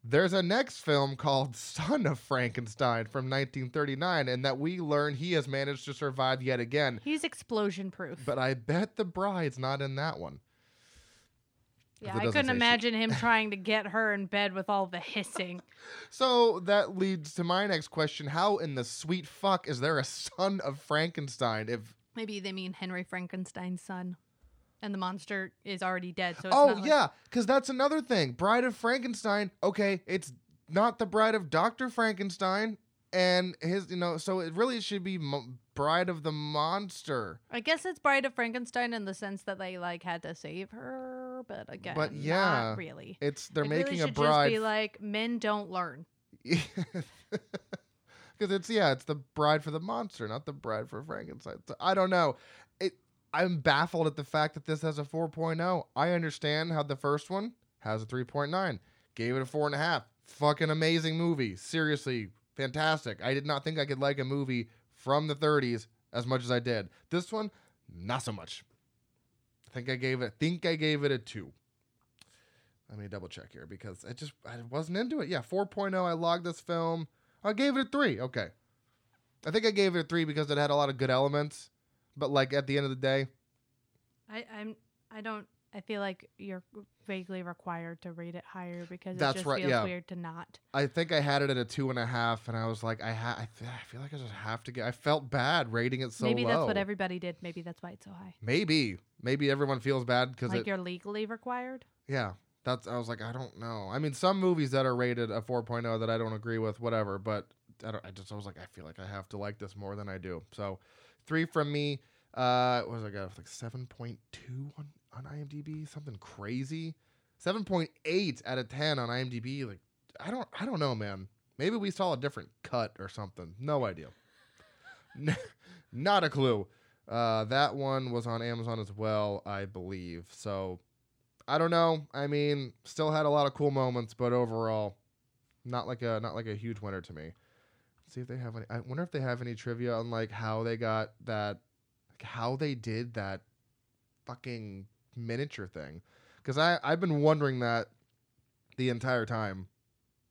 there's a next film called Son of Frankenstein from 1939, and that we learn he has managed to survive yet again. He's explosion proof. But I bet the bride's not in that one. yeah, I couldn't say she- imagine him trying to get her in bed with all the hissing. So that leads to my next question How in the sweet fuck is there a son of Frankenstein if Maybe they mean Henry Frankenstein's son, and the monster is already dead. So it's oh like- yeah, because that's another thing. Bride of Frankenstein. Okay, it's not the bride of Doctor Frankenstein. and his you know so it really should be Mo- Bride of the Monster. I guess it's Bride of Frankenstein in the sense that they like had to save her, but again, But yeah, not really. It's they're it making really a bride Just be like men don't learn. because it's yeah, it's the bride for the monster, not the bride for Frankenstein. So, I don't know. I'm baffled at the fact that this has a 4.0. I understand how the first one has a 3.9. Gave it a four and a half. Fucking amazing movie. Seriously, fantastic. I did not think I could like a movie from the 30s as much as I did. This one, not so much. I think I gave it. Think I gave it a two. Let me double check here because I just I wasn't into it. Yeah, 4.0. I logged this film. I gave it a three. Okay. I think I gave it a three because it had a lot of good elements, but like at the end of the day, I, I'm. I don't. I feel like you're vaguely required to rate it higher because That's it just right, feels yeah. weird to not. I think I had it at a two and a half, and I was like, I ha- I, th- I feel like I just have to get. I felt bad rating it so Maybe that's low. what everybody did. Maybe that's why it's so high. Maybe, maybe everyone feels bad because Like it. you're legally required. Yeah, that's. I was like, I don't know. I mean, some movies that are rated a 4.0 that I don't agree with, whatever. But I, don't, I just I was like, I feel like I have to like this more than I do. So, three from me. Uh, what was I got? Like 7.2 on on IMDb, something crazy. 7.8 out of 10 on IMDb. Like, I don't, I don't know, man. Maybe we saw a different cut or something. No idea. Not a clue. Uh, that one was on Amazon as well, I believe. So I don't know. I mean, still had a lot of cool moments, but overall, not like a not like a huge winner to me. See if they have any. I wonder if they have any trivia on like how they got that, like how they did that, fucking miniature thing, because I I've been wondering that the entire time.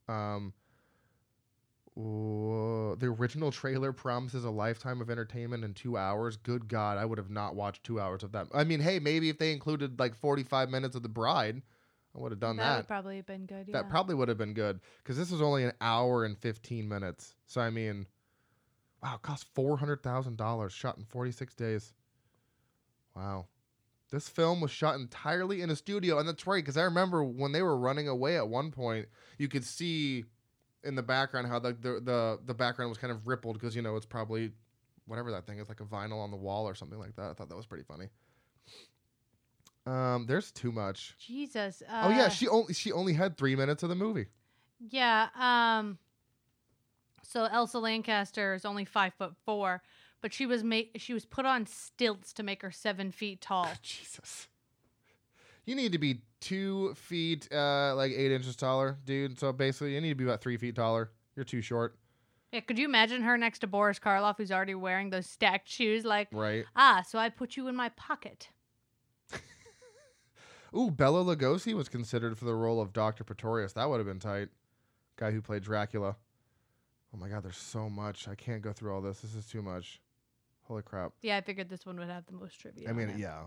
Um. The original trailer promises a lifetime of entertainment in two hours. Good God, I would have not watched two hours of that. I mean, hey, maybe if they included like 45 minutes of The Bride, I would have done that that. would probably have been good. Yeah. That probably would have been good because this was only an hour and 15 minutes. So, I mean, wow, it cost $400,000, shot in 46 days. Wow. This film was shot entirely in a studio. And that's right, because I remember when they were running away at one point, you could see in the background how the the the, the background was kind of rippled because you know it's probably whatever that thing is like a vinyl on the wall or something like that. I thought that was pretty funny. Um, there's too much. Jesus. Uh, oh yeah, she only she only had three minutes of the movie. Yeah. Um. So Elsa Lanchester is only five foot four, but she was made. She was put on stilts to make her seven feet tall. Jesus, you need to be two feet, uh, like eight inches taller, dude. So basically, you need to be about three feet taller. You're too short, Yeah. Could you imagine her next to Boris Karloff, who's already wearing those stacked shoes? Like, right? ah, so I put you in my pocket. Ooh, Bela Lugosi was considered for the role of Doctor Pretorius. That would have been tight. Guy who played Dracula. Oh my God, there's so much. I can't go through all this. This is too much. Holy crap. Yeah, I figured this one would have the most trivia. I mean, yeah.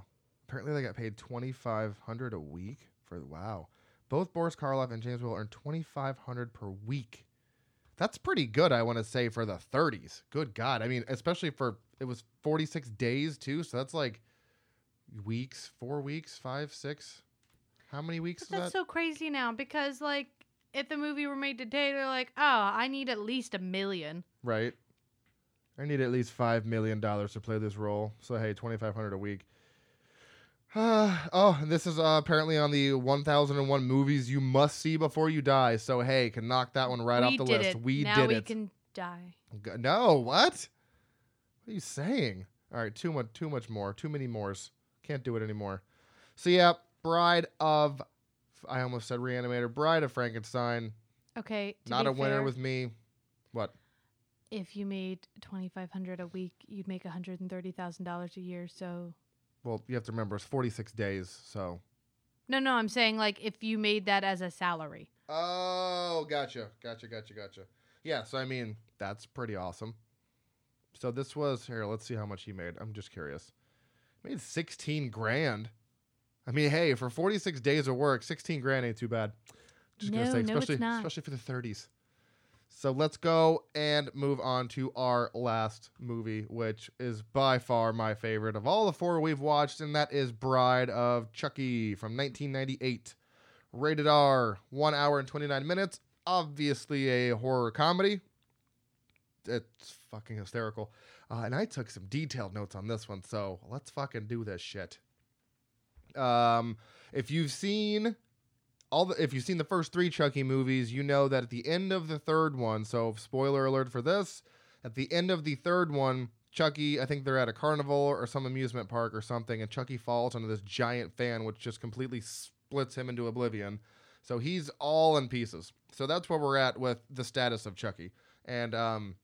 Apparently, they got paid twenty five hundred a week for wow. Both Boris Karloff and James Whale earned twenty five hundred per week. That's pretty good, I want to say, for the thirties. Good God, I mean, especially for it was forty six days too, so that's like weeks, four weeks, five, six. How many weeks But that's that? so crazy now because, like, if the movie were made today, they're like, oh, I need at least a million. right. I need at least five million dollars to play this role. So hey, twenty five hundred a week. Uh, oh, and this is uh, apparently on the 1001 movies you must see before you die. So hey, can knock that one right we off the did list. It. We now did we it. can die. No, what? What are you saying? All right, too much, too much more, too many mores. Can't do it anymore. So yeah, Bride of, I almost said Reanimator. Bride of Frankenstein. Okay. Not a winner with me. What? If you made twenty five hundred a week, you'd make hundred and thirty thousand dollars a year. So Well, you have to remember it's 46 days. So. no, no, I'm saying like if you made that as a salary. Oh, gotcha, gotcha, gotcha, gotcha. Yeah, so I mean that's pretty awesome. So this was here. Let's see how much he made. I'm just curious. Made 16 grand. I mean, hey, for 46 days of work, 16 grand ain't too bad. Just gonna No, say, no, it's especially not. especially for the 30s. So let's go and move on to our last movie, which is by far my favorite of all the four we've watched, and that is Bride of Chucky from 1998. Rated R, one hour and 29 minutes. Obviously a horror comedy. it's fucking hysterical. Uh, and I took some detailed notes on this one, so let's fucking do this shit. Um, if you've seen all the, if you've seen the first three Chucky movies, you know that at the end of the third one, so spoiler alert for this, at the end of the third one, Chucky, I think they're at a carnival or some amusement park or something, and Chucky falls onto this giant fan, which just completely splits him into oblivion. So he's all in pieces. So that's where we're at with the status of Chucky. And um,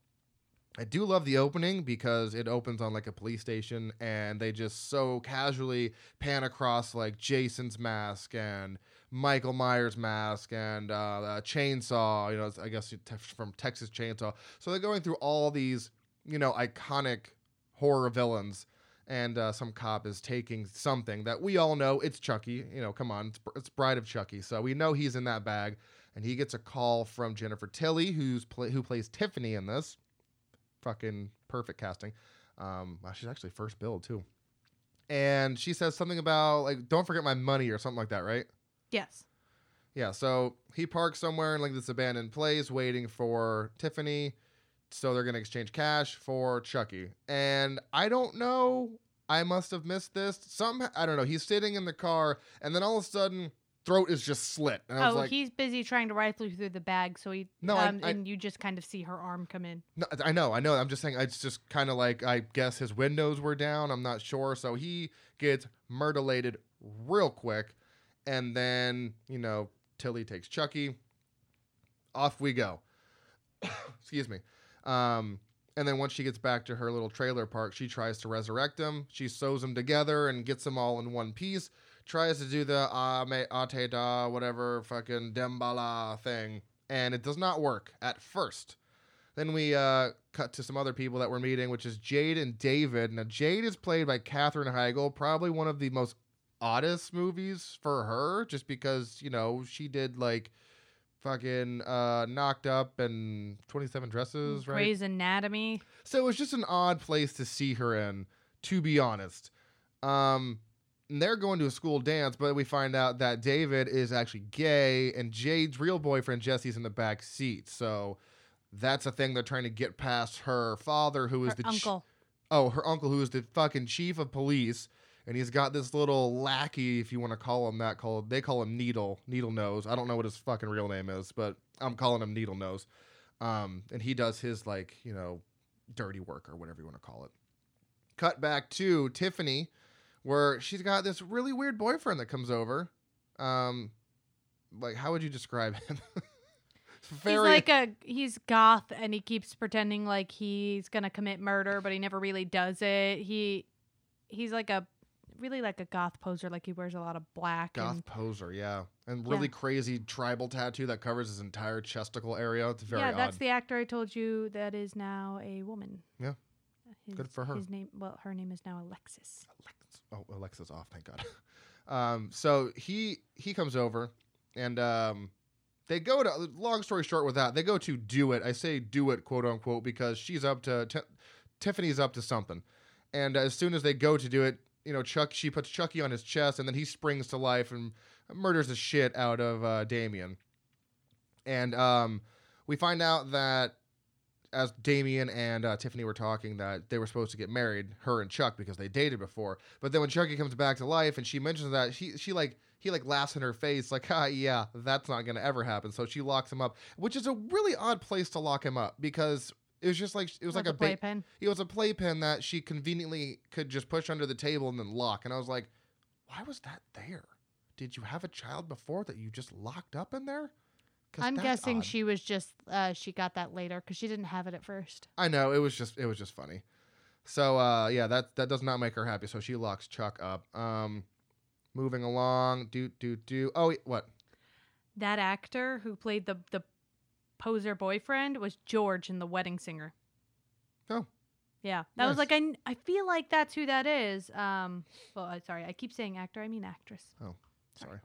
I do love the opening because it opens on like a police station and they just so casually pan across like Jason's mask and Michael Myers mask and uh, chainsaw, you know, I guess from Texas Chainsaw. So they're going through all these, you know, iconic horror villains and uh, some cop is taking something that we all know it's Chucky. You know, come on, it's, it's Bride of Chucky, so we know he's in that bag. And he gets a call from Jennifer Tilly, who's play, who plays Tiffany in this. Fucking perfect casting. Um, wow, she's actually first billed too. And she says something about like, "Don't forget my money" or something like that, right? Yes. Yeah. So he parks somewhere in like this abandoned place, waiting for Tiffany so they're going to exchange cash for Chucky. And I don't know. I must have missed this. Some I don't know. He's sitting in the car, and then all of a sudden, throat is just slit. And I was oh, like, he's busy trying to rifle through the bag, so he No, um, I- and you just kind of see her arm come in. no, I know, I know. I'm just saying. It's just kind of like I guess his windows were down. I'm not sure. So he gets murderlated real quick, and then you know Tilly takes Chucky. Off we go. Excuse me. Um, and then once she gets back to her little trailer park, she tries to resurrect him. She sews them together and gets them all in one piece. Tries to do the ame ate da whatever fucking Damballa thing, and it does not work at first. Then we uh, cut to some other people that we're meeting, which is Jade and David. Now Jade is played by Katherine Heigl, probably one of the most oddest movies for her, just because you know she did like fucking uh, knocked up and 27 dresses, right? Grey's Anatomy. So it was just an odd place to see her in, to be honest. Um, and they're going to a school dance, but we find out that David is actually gay, and Jade's real boyfriend Jesse's in the back seat. So that's a thing they're trying to get past her father, who is Her the ch- uncle. oh, her uncle, who is the fucking chief of police, and he's got this little lackey, if you want to call him that. Called they call him Needle, Needle Nose. I don't know what his fucking real name is, but I'm calling him Needle Nose. Um, and he does his like you know dirty work or whatever you want to call it. Cut back to Tiffany, where she's got this really weird boyfriend that comes over. Um, like how would you describe him? He's like a he's goth and he keeps pretending like he's gonna commit murder, but he never really does it. He he's like a really like a goth poser, like he wears a lot of black goth and poser, yeah, and really Yeah. crazy tribal tattoo that covers his entire chesticle area. It's very yeah, odd. that's the actor I told you that is now a woman. Yeah. His, Good for her. His name, well, her name is now Alexis. Alex- oh, Alexa's off, thank God. um, so he he comes over, and um, they go to. Long story short, with that, they go to do it. I say do it, quote unquote, because she's up to Ti- Tiffany's up to something, and as soon as they go to do it, you know, Chuck she puts Chucky on his chest, and then he springs to life and murders the shit out of uh, Damien, and um, we find out that as Damien and uh, Tiffany were talking that they were supposed to get married, her and Chuck, because they dated before. But then when Chucky comes back to life and she mentions that, she she like he like laughs in her face, like, ah, yeah, that's not gonna ever happen. So she locks him up, which is a really odd place to lock him up because it was just like it was like a ba- playpen. it was a playpen that she conveniently could just push under the table and then lock. And I was like, why was that there? Did you have a child before that you just locked up in there? 'Cause I'm guessing odd. she was just uh, she got that later because she didn't have it at first. I know it was just it was just funny. So uh, yeah, that that does not make her happy. So she locks Chuck up. Um, moving along, do do do. Oh, what? That actor who played the the poser boyfriend was George in The Wedding Singer. Oh. Yeah, that was like I, I feel like that's who that is. Um, well, sorry, I keep saying actor, I mean actress. Oh, sorry.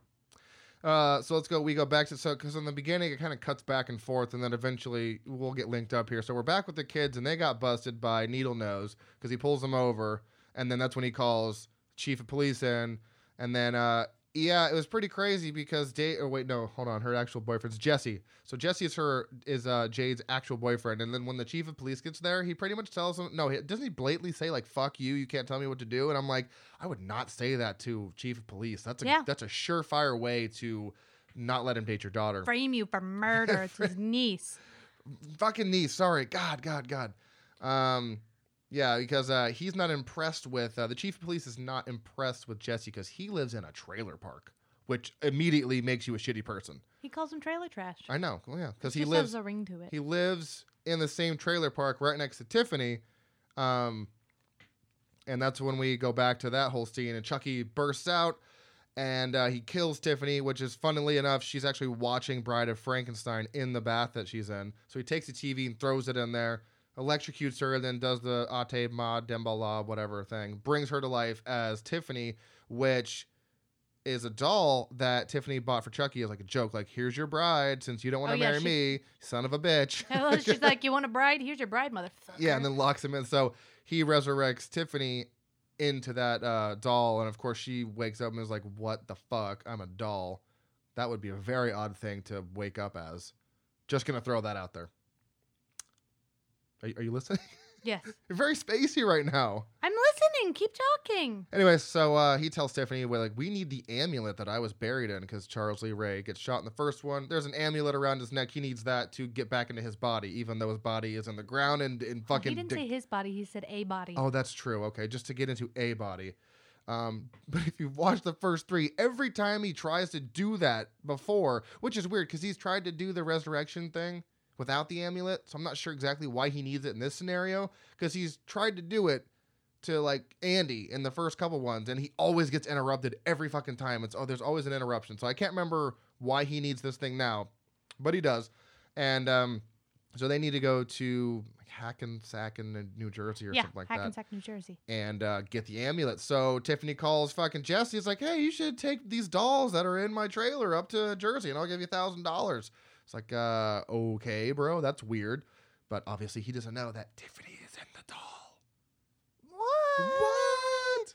Uh, so let's go. We go back to so because in the beginning it kind of cuts back and forth, and then eventually we'll get linked up here. So we're back with the kids, and they got busted by Needle Nose because he pulls them over, and then that's when he calls chief of police in, and then uh, Yeah, it was pretty crazy because Dave. Oh wait, no, hold on. Her actual boyfriend's Jesse. So Jesse is her is uh, Jade's actual boyfriend, and then when the chief of police gets there, he pretty much tells him, no, he, doesn't he blatantly say like "fuck you"? You can't tell me what to do. And I'm like, I would not say that to chief of police. That's a Yeah. that's a surefire way to not let him date your daughter. Frame you for murder. It's his niece. Fucking niece. Sorry. God, God, God. Um, yeah, because uh, he's not impressed with uh, the chief of police is not impressed with Jesse because he lives in a trailer park, which immediately makes you a shitty person. He calls him trailer trash. I know. Well, yeah, because he Just lives has a ring to it. he lives in the same trailer park right next to Tiffany. Um, and that's when we go back to that whole scene, and Chucky bursts out and uh, he kills Tiffany, which is funnily enough, she's actually watching Bride of Frankenstein in the bath that she's in. So he takes the TV and throws it in there, electrocutes her, and then does the Ate Ma Damballa whatever thing, brings her to life as Tiffany, which is a doll that Tiffany bought for Chucky as like a joke. Like, here's your bride, since you don't want to Oh, yeah, marry she- me, son of a bitch. Well, She's like, "You want a bride? Here's your bride, motherfucker." Yeah, and then locks him in. So he resurrects Tiffany into that uh, doll, and of course she wakes up and is like, "What the fuck? I'm a doll." That would be a very odd thing to wake up as. Just gonna throw that out there. Are, you- are you listening? yes, You're very spacey right now. I'm listening. Keep talking. Anyway, so uh, he tells Tiffany, "We're like, we need the amulet that I was buried in because Charles Lee Ray gets shot in the first one. There's an amulet around his neck. He needs that to get back into his body, even though his body is in the ground and in fucking." he didn't say his body. He said a body. Oh, that's true. Okay, just to get into a body. Um, but if you watch the first three, every time he tries to do that before, which is weird because he's tried to do the resurrection thing without the amulet, so I'm not sure exactly why he needs it in this scenario because he's tried to do it to like Andy in the first couple ones, and he always gets interrupted every fucking time. It's oh, there's always an interruption, so I can't remember why he needs this thing now, but he does, and um, so they need to go to Hackensack in New Jersey or yeah, something like that Hackensack, New Jersey. and uh, get the amulet. So Tiffany calls fucking Jesse. It's like, hey, you should take these dolls that are in my trailer up to Jersey, and I'll give you a thousand dollars. It's like, uh, okay, bro, that's weird, but obviously he doesn't know that Tiffany is in the doll. What? What?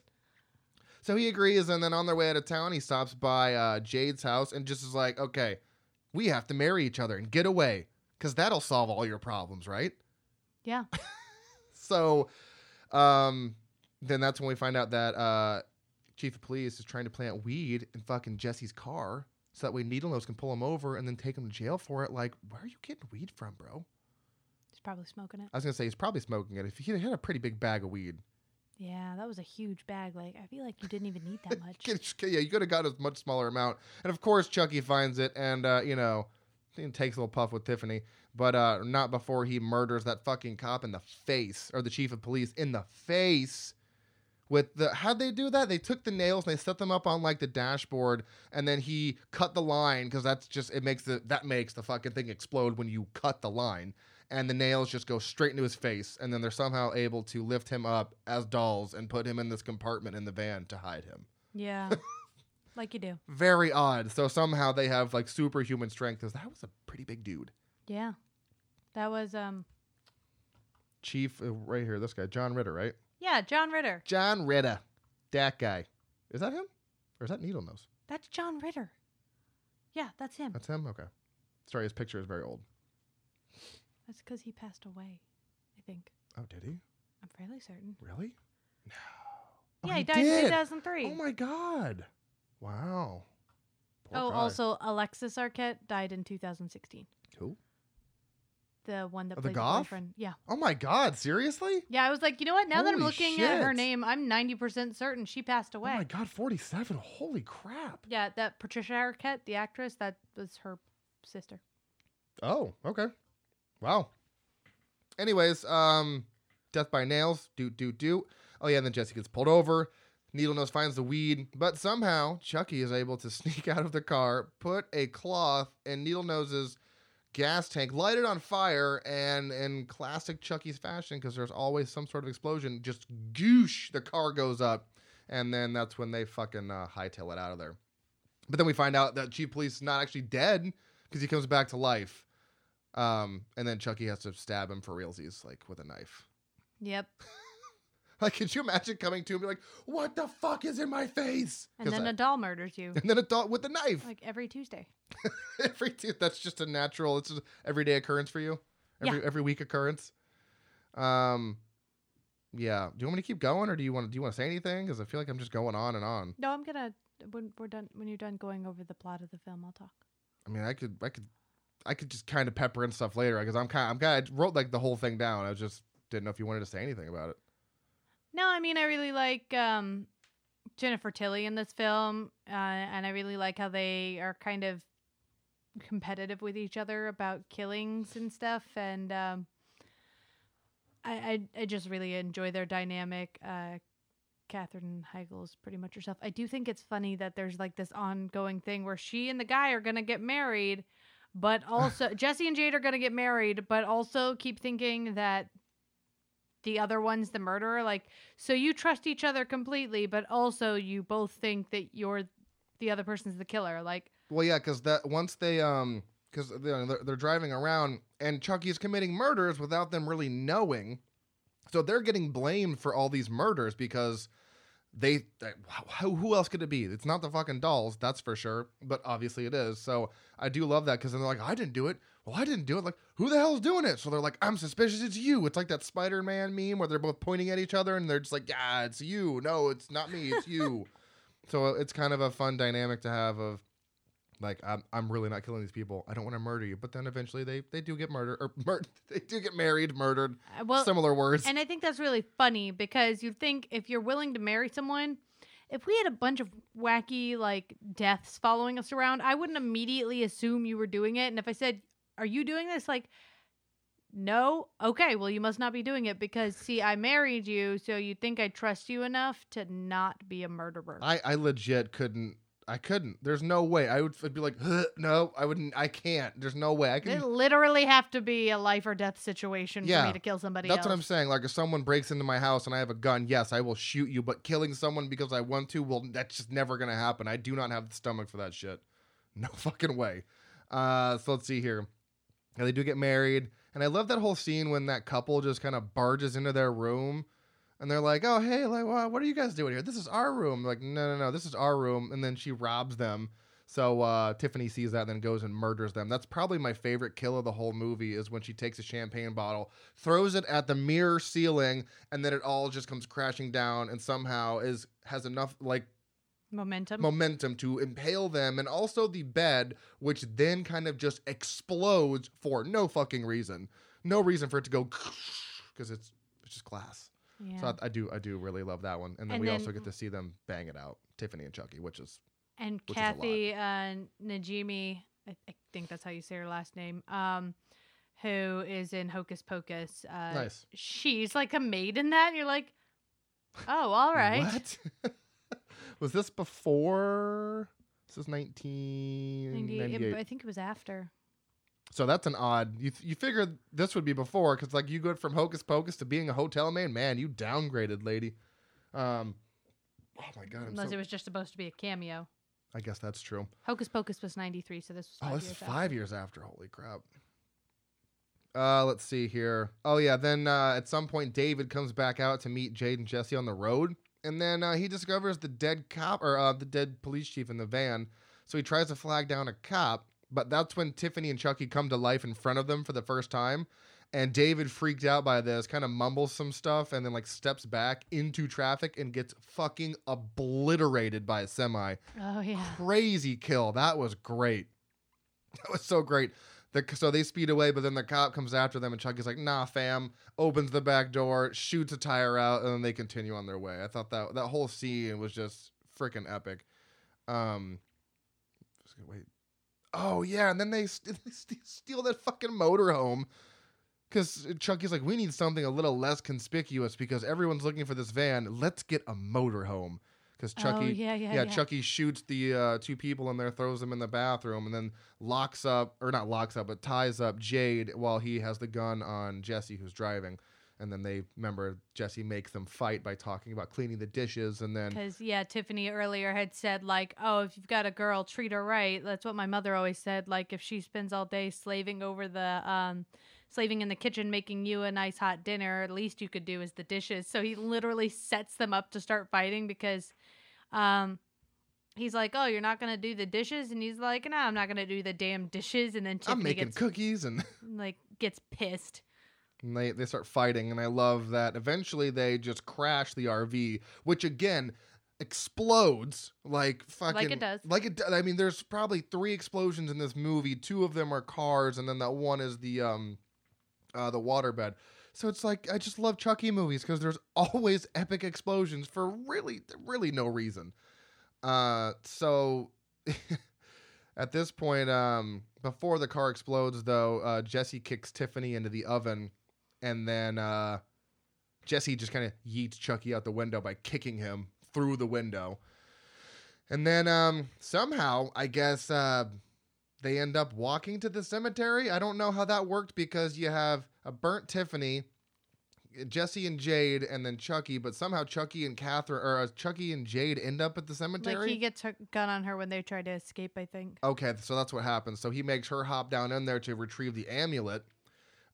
So he agrees, and then on their way out of town, he stops by uh, Jade's house and just is like, okay, we have to marry each other and get away, because that'll solve all your problems, right? Yeah. So, um, then that's when we find out that uh, chief of police is trying to plant weed in fucking Jesse's car, so that way Needle Nose can pull him over and then take him to jail for it. Like, where are you getting weed from, bro? He's probably smoking it. I was gonna say he's probably smoking it. If he had a pretty big bag of weed, Yeah, that was a huge bag. Like, I feel like you didn't even need that much. yeah, you could have got a much smaller amount. And of course, Chucky finds it, and uh, you know, he takes a little puff with Tiffany, but uh, not before he murders that fucking cop in the face, or the chief of police in the face. With the how'd they do that? They took the nails and they set them up on like the dashboard, and then he cut the line because that's just it makes the that makes the fucking thing explode when you cut the line, and the nails just go straight into his face, and then they're somehow able to lift him up as dolls and put him in this compartment in the van to hide him Yeah. like you do. very odd. So somehow they have like superhuman strength. Because that was a pretty big dude. Yeah. That was um Chief, uh, right here, this guy, John Ritter, right? Yeah, John Ritter. John Ritter, that guy. Is that him, or is that Needle Nose? That's John Ritter. Yeah, that's him. That's him. Okay. Sorry, his picture is very old. That's because he passed away. I think. Oh, did he? I'm fairly certain. Really? No. Oh, yeah, he, died in 2003. Oh my god! Wow. Poor oh, guy. also Alexis Arquette died in 2016. Who? The one that Oh, the goth? boyfriend. Yeah. Oh my god! Seriously? Yeah, I was like, you know what? Now that I'm Holy looking at her shit. name, I'm 90% certain she passed away. Oh my god! Forty-seven. Holy crap! Yeah, that Patricia Arquette, the actress, that was her sister. Oh, okay. Wow. Anyways, um, death by nails. Do do do. Oh yeah, and then Jesse gets pulled over. Needle Nose finds the weed, but somehow Chucky is able to sneak out of the car, put a cloth in Needle Nose's gas tank, light it on fire, and in classic Chucky's fashion, because there's always some sort of explosion, just goosh, the car goes up, and then that's when they fucking uh, hightail it out of there. But then we find out that Chief Police is not actually dead because he comes back to life. Um, and then Chucky has to stab him for realsies, like with a knife. Yep. Like, could you imagine coming to and be like, "What the fuck is in my face?" And then I- a doll murders you and then a doll with a knife. like every Tuesday. every t- that's just a natural. It's an everyday occurrence for you. Every every week occurrence. Um, yeah. Do you want me to keep going, or do you want to do you want to say anything? Because I feel like I'm just going on and on. No, I'm gonna when we're done when you're done going over the plot of the film, I'll talk. I mean, I could I could I could just kind of pepper in stuff later because I'm kind I'm kind I wrote like the whole thing down. I just didn't know if you wanted to say anything about it. No, I mean I really like um, Jennifer Tilly in this film, uh, and I really like how they are kind of competitive with each other about killings and stuff, and um, I, I I just really enjoy their dynamic. Uh, Katherine Heigl is pretty much herself. I do think it's funny that there's like this ongoing thing where she and the guy are gonna get married, but also Jesse and Jade are gonna get married, but also keep thinking that the other one's the murderer. Like, so you trust each other completely, but also you both think that you're the other person's the killer. Like, Well, yeah, because that once they um because they're, they're driving around and Chucky's committing murders without them really knowing, so they're getting blamed for all these murders because they, they who, who else could it be? It's not the fucking dolls, that's for sure. But obviously it is. So I do love that because then they're like, I didn't do it. Well, I didn't do it. Like, who the hell's doing it? So they're like, I'm suspicious. It's you. It's like that Spider-Man meme where they're both pointing at each other and they're just like, Yeah, it's you. No, it's not me. It's you. so it's kind of a fun dynamic to have of like I'm, I'm really not killing these people. I don't want to murder you, but then eventually they they do get murdered or mur- they do get married, murdered. uh, well, Similar words. and I think that's really funny because you think if you're willing to marry someone, if we had a bunch of wacky like deaths following us around, I wouldn't immediately assume you were doing it. And if I said, "Are you doing this?" like no, okay, well, you must not be doing it because, see, I married you, so you think I trust you enough to not be a murderer. I I legit couldn't. I couldn't. There's no way. I would f- be like, no, I wouldn't. I can't. There's no way. I can. It literally have to be a life or death situation for me to kill somebody That's else. what I'm saying. Like if someone breaks into my house and I have a gun, yes, I will shoot you. But killing someone because I want to, well, that's just never gonna happen. I do not have the stomach for that shit. No fucking way. Uh, so let's see here. Yeah, they do get married, and I love that whole scene when that couple just kind of barges into their room, and they're like, "Oh, hey, like, wha- what are you guys doing here? This is our room." Like, no, no, no, this is our room. And then she robs them. So uh, Tiffany sees that and then goes and murders them. That's probably my favorite kill of the whole movie is when she takes a champagne bottle, throws it at the mirror ceiling, and then it all just comes crashing down and somehow is has enough like Momentum. momentum to impale them and also the bed which then kind of just explodes for no fucking reason. No reason for it to go because it's it's just glass. Yeah. So I, I do I do really love that one. And then And we then- also get to see them bang it out, Tiffany and Chucky, which is and which is. Kathy uh, Najimy, I, I think that's how you say her last name, um, who is in Hocus Pocus. Uh, nice. She's like a maid in that. And you're like, oh, all right. What? was this before? This is 90 1998. I think it was after. So that's an odd. You you figured this would be before because like you go from Hocus Pocus to being a hotel maid. Man, you downgraded, lady. Um, oh my god. I'm Unless so, it was just supposed to be a cameo. I guess that's true. Hocus Pocus was 93, so this was five Oh, this is five after. years after. Holy crap. Uh, let's see here. Oh yeah, then uh, at some point David comes back out to meet Jade and Jesse on the road, and then uh, he discovers the dead cop or uh, the dead police chief in the van. So he tries to flag down a cop, but that's when Tiffany and Chucky come to life in front of them for the first time. And David, freaked out by this, kind of mumbles some stuff and then like steps back into traffic and gets fucking obliterated by a semi Oh, yeah. crazy kill. That was great. That was so great. The, so they speed away, but then the cop comes after them, and Chucky's like, "Nah, fam." Opens the back door, shoots a tire out, and then they continue on their way. I thought that that whole scene was just freaking epic. Um, just gonna wait. Oh yeah, and then they, st- they st- steal that fucking motorhome. Because Chucky's like, we need something a little less conspicuous because everyone's looking for this van. Let's get a motorhome. Because Chucky, oh, yeah, yeah, yeah, yeah. Chucky shoots the uh, two people in there, throws them in the bathroom, and then locks up, or not locks up, but ties up Jade while he has the gun on Jesse, who's driving. And then they remember Jesse makes them fight by talking about cleaning the dishes, and then Because, yeah, Tiffany earlier had said, like, oh, if you've got a girl, treat her right. That's what my mother always said. Like, if she spends all day slaving over the um, slaving in the kitchen making you a nice hot dinner. At least you could do is the dishes. So he literally sets them up to start fighting because um he's like, "Oh, you're not going to do the dishes?" And he's like, "No, I'm not going to do the damn dishes." And then I'm Tiffany making gets cookies and like gets pissed. And they, they start fighting, and I love that eventually they just crash the RV, which again explodes like fucking like it does. Like it. do- I mean, there's probably three explosions in this movie. Two of them are cars, and then that one is the um, uh, the waterbed. So it's like I just love Chucky movies because there's always epic explosions for really, really no reason. Uh, so at this point, um, before the car explodes, though, uh, Jesse kicks Tiffany into the oven, and then uh, Jesse just kind of yeets Chucky out the window by kicking him through the window. And then um, somehow, I guess uh, they end up walking to the cemetery. I don't know how that worked because you have a burnt Tiffany, Jesse and Jade, and then Chucky. But somehow Chucky and Katherine, or uh, Chucky and Jade, end up at the cemetery. Like he gets her gun on her when they try to escape, I think. Okay, so that's what happens. So he makes her hop down in there to retrieve the amulet,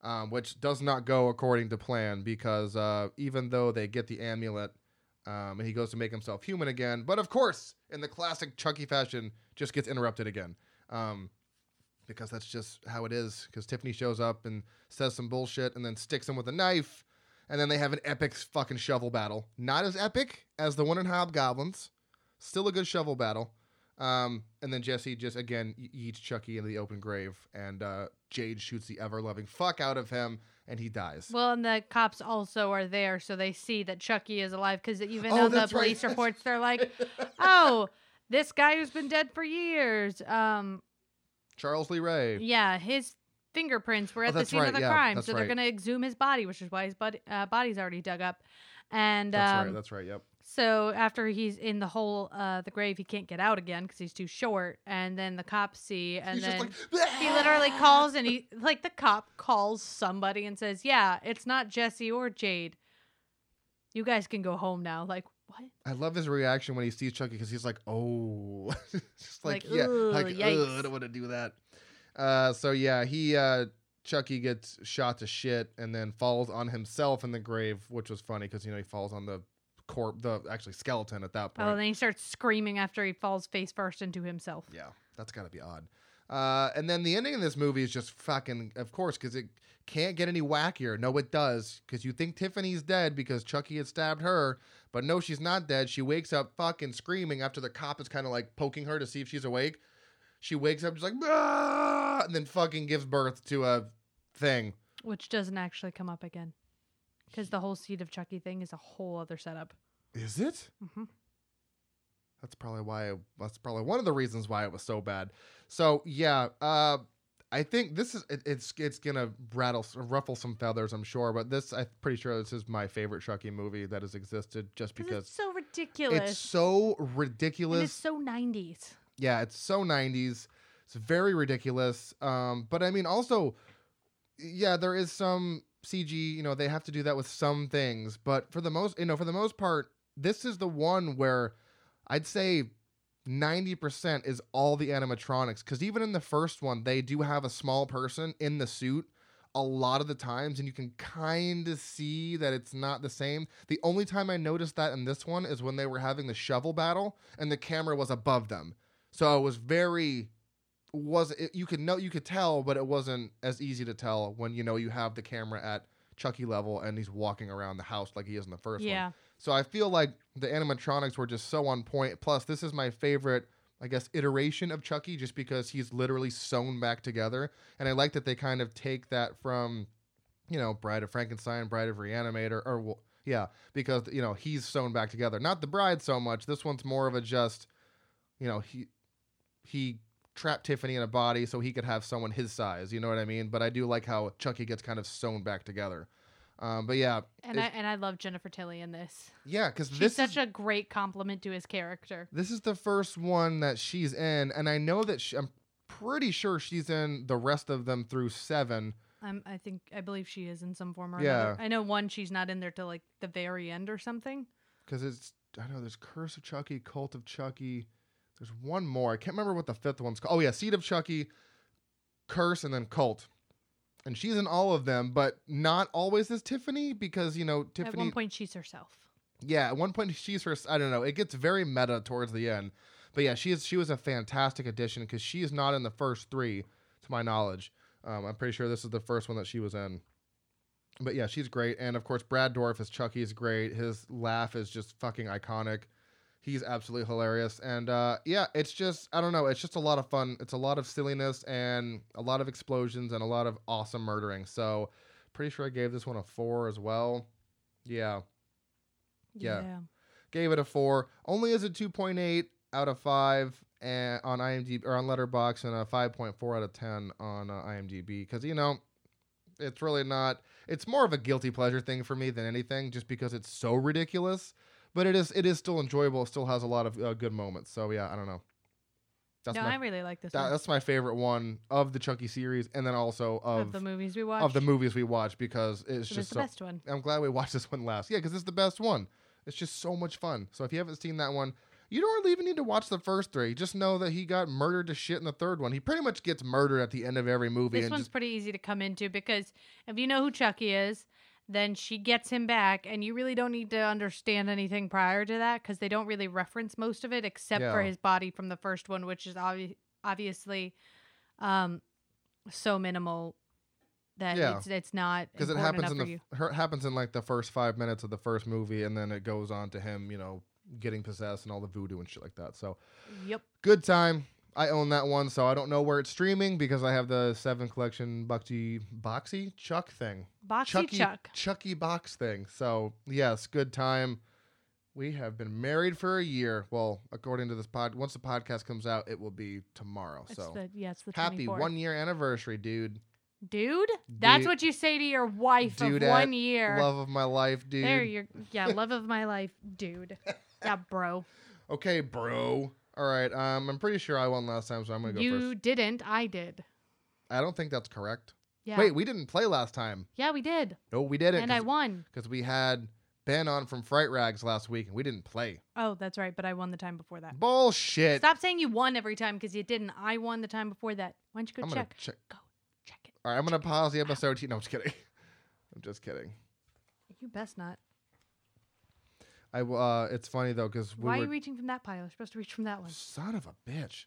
um, which does not go according to plan because uh, even though they get the amulet, um, and he goes to make himself human again, but of course, in the classic Chucky fashion, just gets interrupted again. Um, because that's just how it is. Because Tiffany shows up and says some bullshit and then sticks him with a knife. And then they have an epic fucking shovel battle. Not as epic as the one in Hobgoblins. Still a good shovel battle. Um, and then Jesse just again eats Chucky into the open grave, and uh, Jade shoots the ever loving fuck out of him, and he dies. Well, and the cops also are there, so they see that Chucky is alive because even Oh, on the that's right. police reports, they're like, "Oh, this guy who's been dead for years." Um, Charles Lee Ray. yeah, his fingerprints were Oh, at the scene right, of the yeah, crime, so they're gonna exhume his body, which is why his body, uh, body's already dug up. And That's um, right. That's right. Yep. So after he's in the hole, uh, the grave, he can't get out again because he's too short. And then the cops see, and He's then just like he literally calls and he like the cop calls somebody and says, "Yeah, it's not Jesse or Jade. You guys can go home now." Like what? I love his reaction when he sees Chucky because he's like, "Oh," just like, Like, yeah, "Ugh, like "Ugh, I don't want to do that. Uh, so yeah, he uh, Chucky gets shot to shit and then falls on himself in the grave, which was funny because you know he falls on the corp, the actually skeleton at that point. Oh, and then he starts screaming after he falls face first into himself. Yeah, that's got to be odd. Uh, and then the ending of this movie is just fucking, of course, because it can't get any wackier. No, it does, because you think Tiffany's dead because Chucky had stabbed her, but no, she's not dead. She wakes up fucking screaming after the cop is kind of like poking her to see if she's awake. She wakes up just like, "Ah!" and then fucking gives birth to a thing. Which doesn't actually come up again. Because the whole seed of Chucky thing is a whole other setup. Is it? hmm That's probably why. That's probably one of the reasons why it was so bad. So yeah, uh, I think this is it, it's it's gonna rattle ruffle some feathers, I'm sure. But this, I'm pretty sure this is my favorite Chucky movie that has existed, just Because it's so ridiculous. it's so and ridiculous. it's so 90s. yeah, it's so 90s. It's very ridiculous. Um, but I mean, also, yeah, there is some CG. You know, they have to do that with some things, but for the most, you know, for the most part, this is the one where I'd say 90% is all the animatronics. Because even in the first one, they do have a small person in the suit a lot of the times, and you can kind of see that it's not the same. The only time I noticed that in this one is when they were having the shovel battle, and the camera was above them. So it was very was it, you could know you could tell, but it wasn't as easy to tell when you know you have the camera at Chucky level and he's walking around the house like he is in the first one. So I feel like the animatronics were just so on point. Plus, this is my favorite, I guess, iteration of Chucky, just because he's literally sewn back together, and I like that they kind of take that from, you know, Bride of Frankenstein, Bride of Reanimator, or well, yeah, because you know he's sewn back together. Not the bride so much. This one's more of a just, you know, he he trapped Tiffany in a body so he could have someone his size. You know what I mean? But I do like how Chucky gets kind of sewn back together. Um, but yeah, And I and I love Jennifer Tilly in this. yeah, because She's such is a great compliment to his character. this is the first one that she's in, and I know that she, I'm pretty sure she's in the rest of them through seven. I'm, I think I believe she is in some form or Yeah. another. I know one she's not in there till like the very end or something. Because it's I know there's Curse of Chucky, Cult of Chucky. There's one more. I can't remember what the fifth one's called. Oh yeah, Seed of Chucky, Curse, and then Cult. and she's in all of them, but not always as Tiffany because you know Tiffany. At one point, she's herself. Yeah, at one point she's her. I don't know. It gets very meta towards the end, but yeah, she is. She was a fantastic addition because she is not in the first three, to my knowledge. Um, I'm pretty sure this is the first one that she was in. But yeah, she's great, and of course Brad Dorff as Chucky is great. His laugh is just fucking iconic. He's absolutely hilarious, and uh, yeah, it's just I don't know. It's just a lot of fun. It's a lot of silliness and a lot of explosions and a lot of awesome murdering. So, pretty sure I gave this one a four as well. Yeah Yeah. gave it a four. Only as a two point eight out of five, and on IMDb or on Letterboxd, and a five point four out of ten on uh, IMDb. Because you know, it's really not. It's more of a guilty pleasure thing for me than anything, just because it's so ridiculous. But it is. It is still enjoyable. It still has a lot of uh, good moments. So yeah, I don't know. That's no, my I really like this that, one. that's my favorite one of the Chucky series, and then also of of the movies we watched. of the movies we watch because it's just the so. best one. I'm glad we watched this one last. Yeah, because it's the best one. It's just so much fun. So if you haven't seen that one, you don't really even need to watch the first three. Just know that he got murdered to shit in the third one. He pretty much gets murdered at the end of every movie. This one's just, pretty easy to come into because if you know who Chucky is, then she gets him back, and you really don't need to understand anything prior to that because they don't really reference most of it except for his body from the first one, which is obvi- obviously um, so minimal that Yeah. it's it's not because it happens in the f- happens in like the first five minutes of the first movie, and then it goes on to him, you know, getting possessed and all the voodoo and shit like that. So Yep. good time. I own that one, so I don't know where it's streaming because I have the seven collection Bucky Boxy Chuck thing. Boxy Chucky Chuck. Chucky box thing. So yes, good time. We have been married for a year. Well, according to this pod, once the podcast comes out, it will be tomorrow. It's so the yeah, it's the happy 24th. one year anniversary, dude. dude. That's Dude- what you say to your wife Dude of one year. Love of my life, dude. There, you're yeah, love of my life, dude. Yeah, bro. okay, bro. All right. Um, I'm pretty sure I won last time, so I'm gonna go you first. didn't. I did. I don't think that's correct. Yeah. Wait, we didn't play last time. Yeah, we did, No, we didn't. and I won. because we had Ben on from Fright Rags last week, and we didn't play. Oh, that's right. But I won the time before that. Bullshit. Stop saying you won every time because you didn't. I won the time before that. Why don't you go I'm check? gonna check. Go check it. All right, I'm gonna pause the episode. No, I'm just kidding. I'm just kidding. You best not. I uh, it's funny though because we Why are you reaching from that pile? You're supposed to reach from that one. son of a bitch.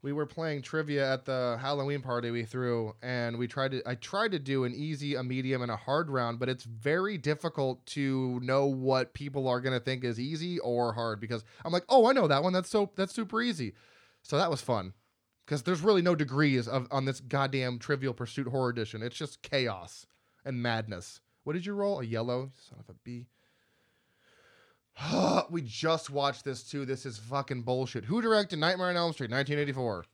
We were playing trivia at the Halloween party we threw, and we tried to. I tried to do an easy, a medium, and a hard round, but it's very difficult to know what people are gonna think is easy or hard because I'm like, oh, I know that one. That's so that's super easy. So that was fun because there's really no degrees of on this goddamn Trivial Pursuit Horror Edition. It's just chaos and madness. What did you roll? A yellow, son of a b. we just watched this too. This is fucking bullshit. Who directed Nightmare on Elm Street, 1984?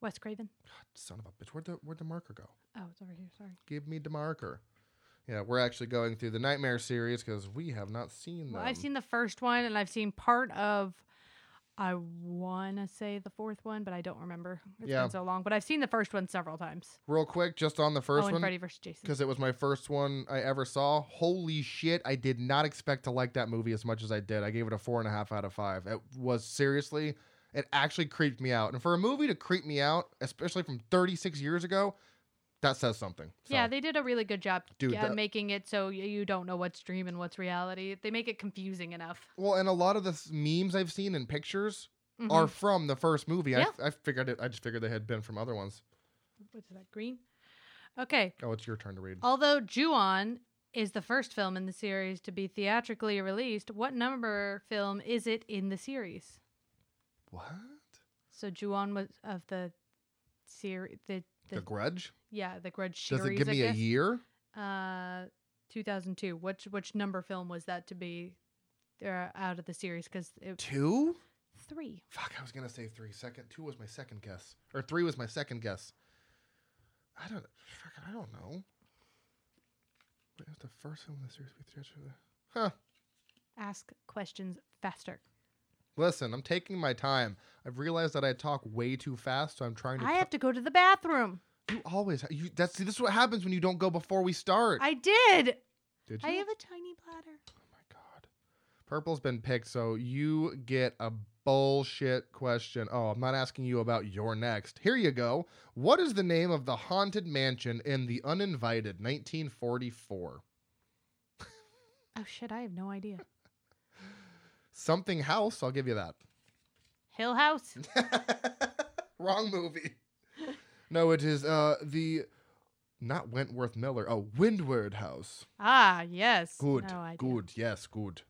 Wes Craven. Son of a bitch. Where'd the where'd the marker go? Oh, it's over here. Sorry. Give me the marker. Yeah, we're actually going through the Nightmare series because we have not seen them. Well, I've seen the first one, and I've seen part of. I want to say the fourth one, but I don't remember. It's Yeah. been so long. But I've seen the first one several times. Real quick, just on the first oh, and one, Freddy vs. Jason. because it was my first one I ever saw. Holy shit! I did not expect to like that movie as much as I did. I gave it a four and a half out of five. It was seriously, it actually creeped me out. And for a movie to creep me out, especially from 36 years ago, that says something. So, Yeah, they did a really good job Dude, uh, the- making it so you don't know what's dream and what's reality. They make it confusing enough. well, and a lot of the memes I've seen in pictures Mhm. are from the first movie. I Yeah. I I figured it. I just figured they had been from other ones. What's that? Green. Okay. Oh, it's your turn to read. Although Ju-on is the first film in the series to be theatrically released, what number film is it in the series? What? So Ju-on was of the series. The, the, The Grudge? yeah, the Grudge Does it give me a year? Uh, 2002. Which which number film was that to be uh, out of the series? Because Two? three. Fuck, I was gonna say three. Second, two was my second guess, or three was my second guess. I don't. Fuck, I don't know. Was the first film in the series? Huh. Ask questions faster. Listen, I'm taking my time. I've realized that I talk way too fast, so I'm trying to. I t- have to go to the bathroom. you always. You. That's. See, this is what happens when you don't go before we start. I did. Did you? I have a tiny bladder. Oh my god. Purple's been picked, so you get a bullshit question. Oh, I'm not asking you about your next. Here you go. What is the name of the haunted mansion in The Uninvited, 1944? Oh shit, I have no idea. Something House, I'll give you that. Hill House. Wrong movie. No, it is uh the not Wentworth Miller. Oh, Windward House. Ah, yes. Good. No good. Yes, good.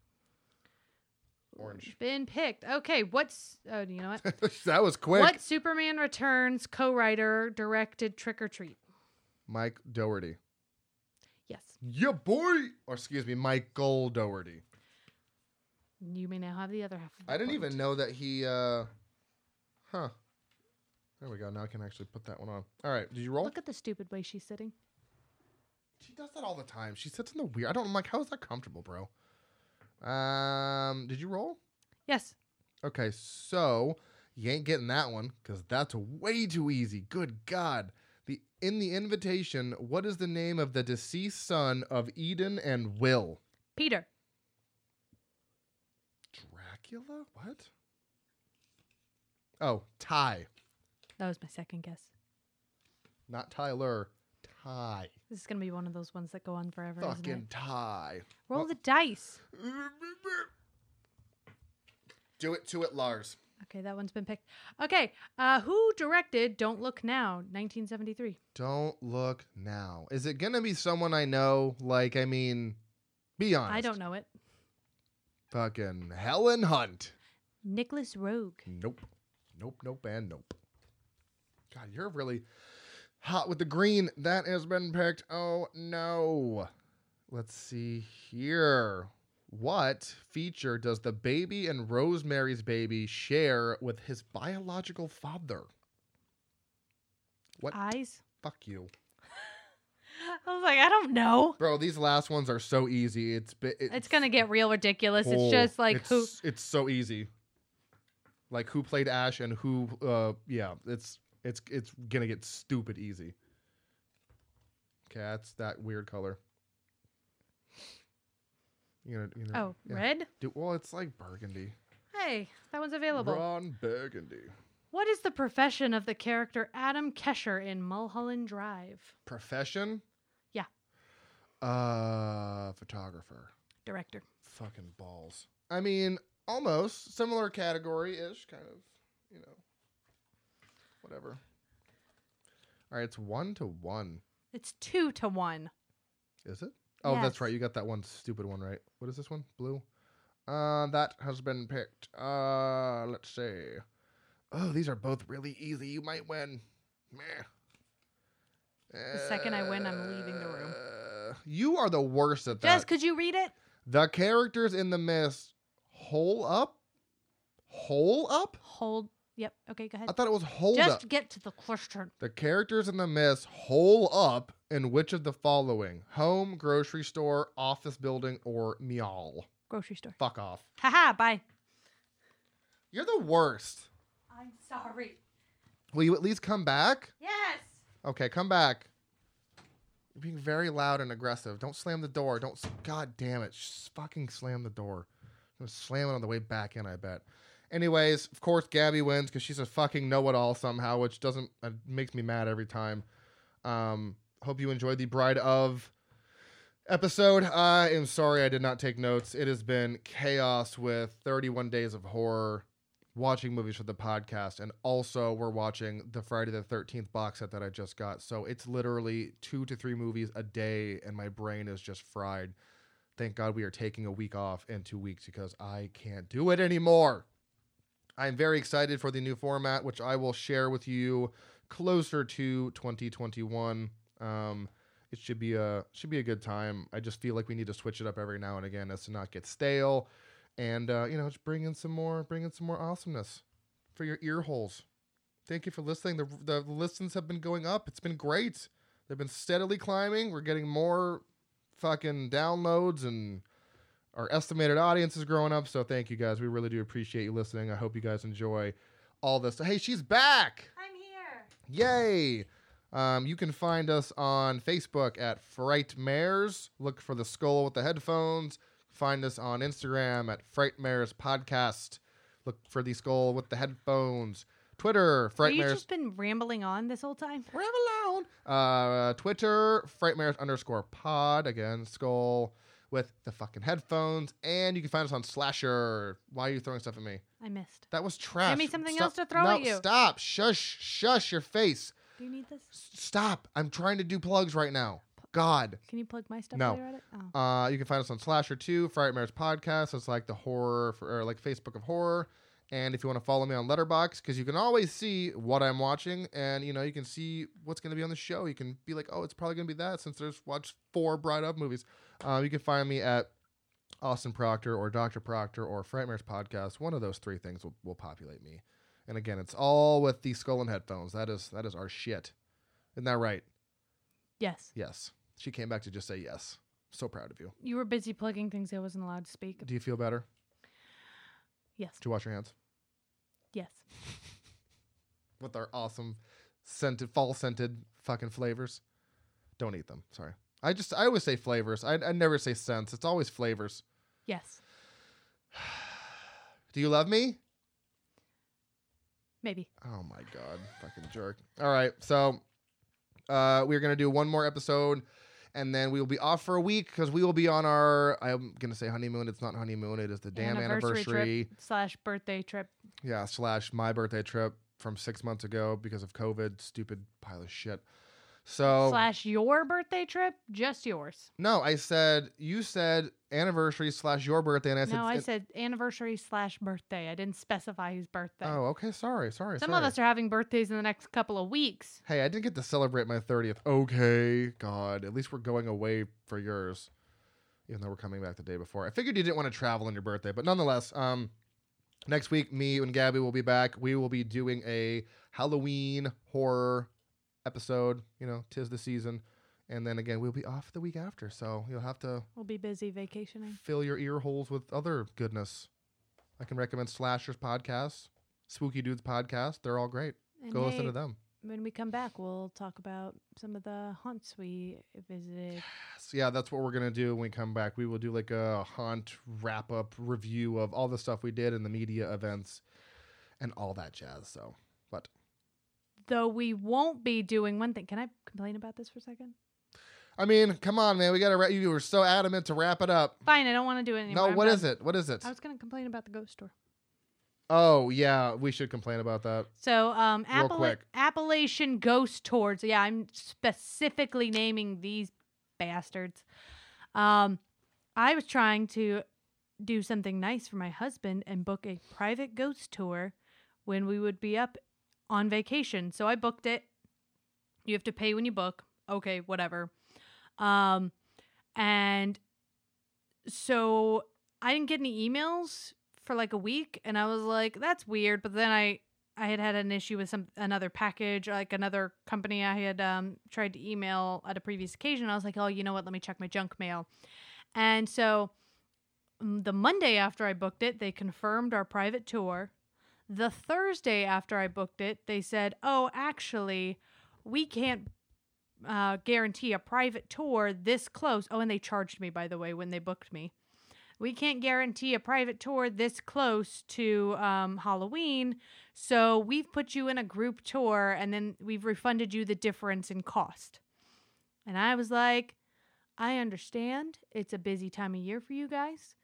Orange. Been picked. Okay, what's oh, you know what? that was quick. What Superman Returns co-writer directed Trick or Treat? Mike Dougherty. Yes. Yeah, boy. Or excuse me, Michael Dougherty. You may now have the other half. Of the I didn't point. even know that he. uh Huh. There we go. Now I can actually put that one on. All right. Did you roll? Look at the stupid way she's sitting. She does that all the time. She sits in the weird. I don't. I'm like, how is that comfortable, bro? Um. Did you roll? Yes. Okay, so you ain't getting that one because that's way too easy. Good God. The in the invitation, what is the name of the deceased son of Eden and Will? Peter. Dracula? What? Oh, Ty. That was my second guess. Not Tyler. Ty. This is gonna be one of those ones that go on forever, isn't Fucking it? Ty. Roll Well- the dice. Do it to it, Lars. Okay, that one's been picked. Okay, uh, who directed Don't Look Now, 1973? Don't look now. Is it gonna be someone I know? Like, I mean, be honest. I don't know it. Fucking Helen Hunt. Nicolas Roeg. Nope. Nope, nope, and nope. God, you're really hot with the green. That has been picked. Oh, no. Let's see here. What feature does the baby and Rosemary's baby share with his biological father? What? Eyes. Fuck you. I was like, I don't know. Bro, these last ones are so easy. It's bi- It's gonna get real ridiculous. Oh, it's just like it's, who. It's so easy. Like who played Ash and who uh yeah, it's it's it's gonna get stupid easy. Okay, that's that weird color. You know, you know Oh, yeah. red. Do, well, it's like burgundy. Hey, that one's available. Ron Burgundy. What is the profession of the character Adam Kesher in Mulholland Drive? Profession? Uh photographer. Director. Fucking balls. I mean, almost similar category ish, kind of, you know. Whatever. All right, it's one to one. It's two to one. Is it? Oh, that's right. You got that one stupid one right. What is this one? Blue. Uh, that has been picked. Uh, let's see. Oh, these are both really easy. You might win. Meh. The second I win, I'm leaving the room. You are the worst at that. Jess, could you read it? The characters in the mist hole up? Hole up? Hold. Yep. Okay, go ahead. I thought it was hold Just up. Just get to the question. The characters in the mist hole up in which of the following? Home, grocery store, office building, or meow? Grocery store. Fuck off. Haha. Bye. You're the worst. I'm sorry. Will you at least come back? Yes. Okay, come back. You're being very loud and aggressive. Don't slam the door. Don't. God damn it. Just fucking slam the door. I'm gonna slam it on the way back in, I bet. Anyways, of course, Gabby wins because she's a fucking know it all somehow, which doesn't. Uh, makes me mad every time. Um, hope you enjoyed the Bride of episode. I am sorry I did not take notes. It has been chaos with 31 days of horror watching movies for the podcast and also we're watching the Friday the 13th box set that I just got. So it's literally 2 to 3 movies a day and my brain is just fried. Thank God we are taking a week off in 2 weeks because I can't do it anymore. I'm very excited for the new format which I will share with you closer to 2021. Um it should be a should be a good time. I just feel like we need to switch it up every now and again as to not get stale and uh, you know just bring in some more bring in some more awesomeness for your ear holes. Thank you for listening. The, the listens have been going up. It's been great. They've been steadily climbing. We're getting more fucking downloads and our estimated audience is growing up. So thank you guys. We really do appreciate you listening. I hope you guys enjoy all this. Hey she's back! I'm here. Yay! Um, you can find us on Facebook at Frightmares. Look for the skull with the headphones. Find us on Instagram at Frightmares Podcast. Look for the skull with the headphones. Twitter, Have you Frightmares. just been rambling on this whole time? Ramble on. Uh, Twitter, Frightmares underscore pod. Again, skull with the fucking headphones. And you can find us on Slasher. Why are you throwing stuff at me? I missed. That was trash. Give me something Stop- else to throw no, at you. Stop. Shush. Shush your face. Do you need this? S- Stop. I'm trying to do plugs right now. God. Can you plug my stuff No. you're at it? Oh. Uh, you can find us on Slasher 2, Frightmares Podcast. It's like the horror, for, or like Facebook of horror. And if you want to follow me on Letterboxd, because you can always see what I'm watching, and you know you can see what's going to be on the show. You can be like, oh, it's probably going to be that since there's watched four Bride Up movies. Uh, you can find me at Austin Proctor or Dr. Proctor or Frightmares Podcast. One of those three things will, will populate me. And again, it's all with the skull and headphones. That is that is our shit. Isn't that right? Yes. Yes. She came back to just say yes. So proud of you. You were busy plugging things I wasn't allowed to speak. Do you feel better? Yes. Did you wash your hands? Yes. with our awesome scented fall scented fucking flavors. Don't eat them. Sorry. I just I always say flavors. I, I never say scents. It's always flavors. Yes. Do you love me? Maybe. Oh my god, fucking jerk. All right, so uh, we're gonna do one more episode, and then we will be off for a week because we will be on our. I'm gonna say honeymoon. It's not honeymoon. It is the damn anniversary. trip slash birthday trip. Yeah, slash my birthday trip from six months ago because of COVID. Stupid pile of shit. So Slash your birthday trip, just yours. No, I said you said anniversary slash your birthday, and I said no, I it- said anniversary slash birthday. I didn't specify whose birthday. Oh, okay. Sorry, sorry. Some sorry. of us are having birthdays in the next couple of weeks. Hey, I didn't get to celebrate my thirtieth. Okay, God. At least we're going away for yours, even though we're coming back the day before. I figured you didn't want to travel on your birthday, but nonetheless, um, next week me and Gabby will be back. We will be doing a Halloween horror episode. You know, tis the season, and then again we'll be off the week after, so you'll have to We'll be busy vacationing. fill your ear holes with other goodness. I can recommend Slashers podcast, Spooky Dudes podcast. They're all great. And Go listen to them. When we come back, we'll talk about some of the haunts we visited. So yeah, that's what we're gonna do when we come back. We will do like a haunt wrap up review of all the stuff we did and the media events and all that jazz. So, Though we won't be doing one thing. Can I complain about this for a second? I mean, come on, man. We gotta. Ra- you were so adamant to wrap it up. Fine, I don't want to do it anymore. no, I'm what done. is it? What is it? I was going to complain about the ghost store. Oh yeah, we should complain about that. So, um, Real Appala- quick. Appalachian Ghost Tours. Yeah, I'm specifically naming these bastards. Um, I was trying to do something nice for my husband and book a private ghost tour when we would be up on vacation. So I booked it. You have to pay when you book. Okay, whatever. Um, and so I didn't get any emails for like a week, and I was like, "That's weird." But then I I had had an issue with some another package, like another company I had um, tried to email at a previous occasion. I was like, "Oh, you know what? Let me check my junk mail." And so mm, the Monday after I booked it, they confirmed our private tour. The Thursday after I booked it, they said, "Oh, actually, we can't uh, guarantee a private tour this close." Oh, and they charged me by the way when they booked me. We can't guarantee a private tour this close to um, Halloween, so we've put you in a group tour, and then we've refunded you the difference in cost. And I was like, I understand it's a busy time of year for you guys,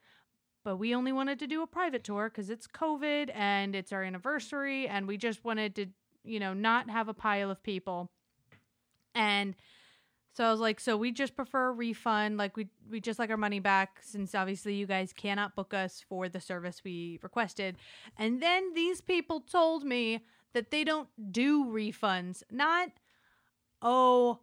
but we only wanted to do a private tour because it's COVID and it's our anniversary, and we just wanted to, you know, not have a pile of people. And so I was like, so we just prefer a refund, like we we just like our money back since obviously you guys cannot book us for the service we requested. And then these people told me that they don't do refunds. Not oh,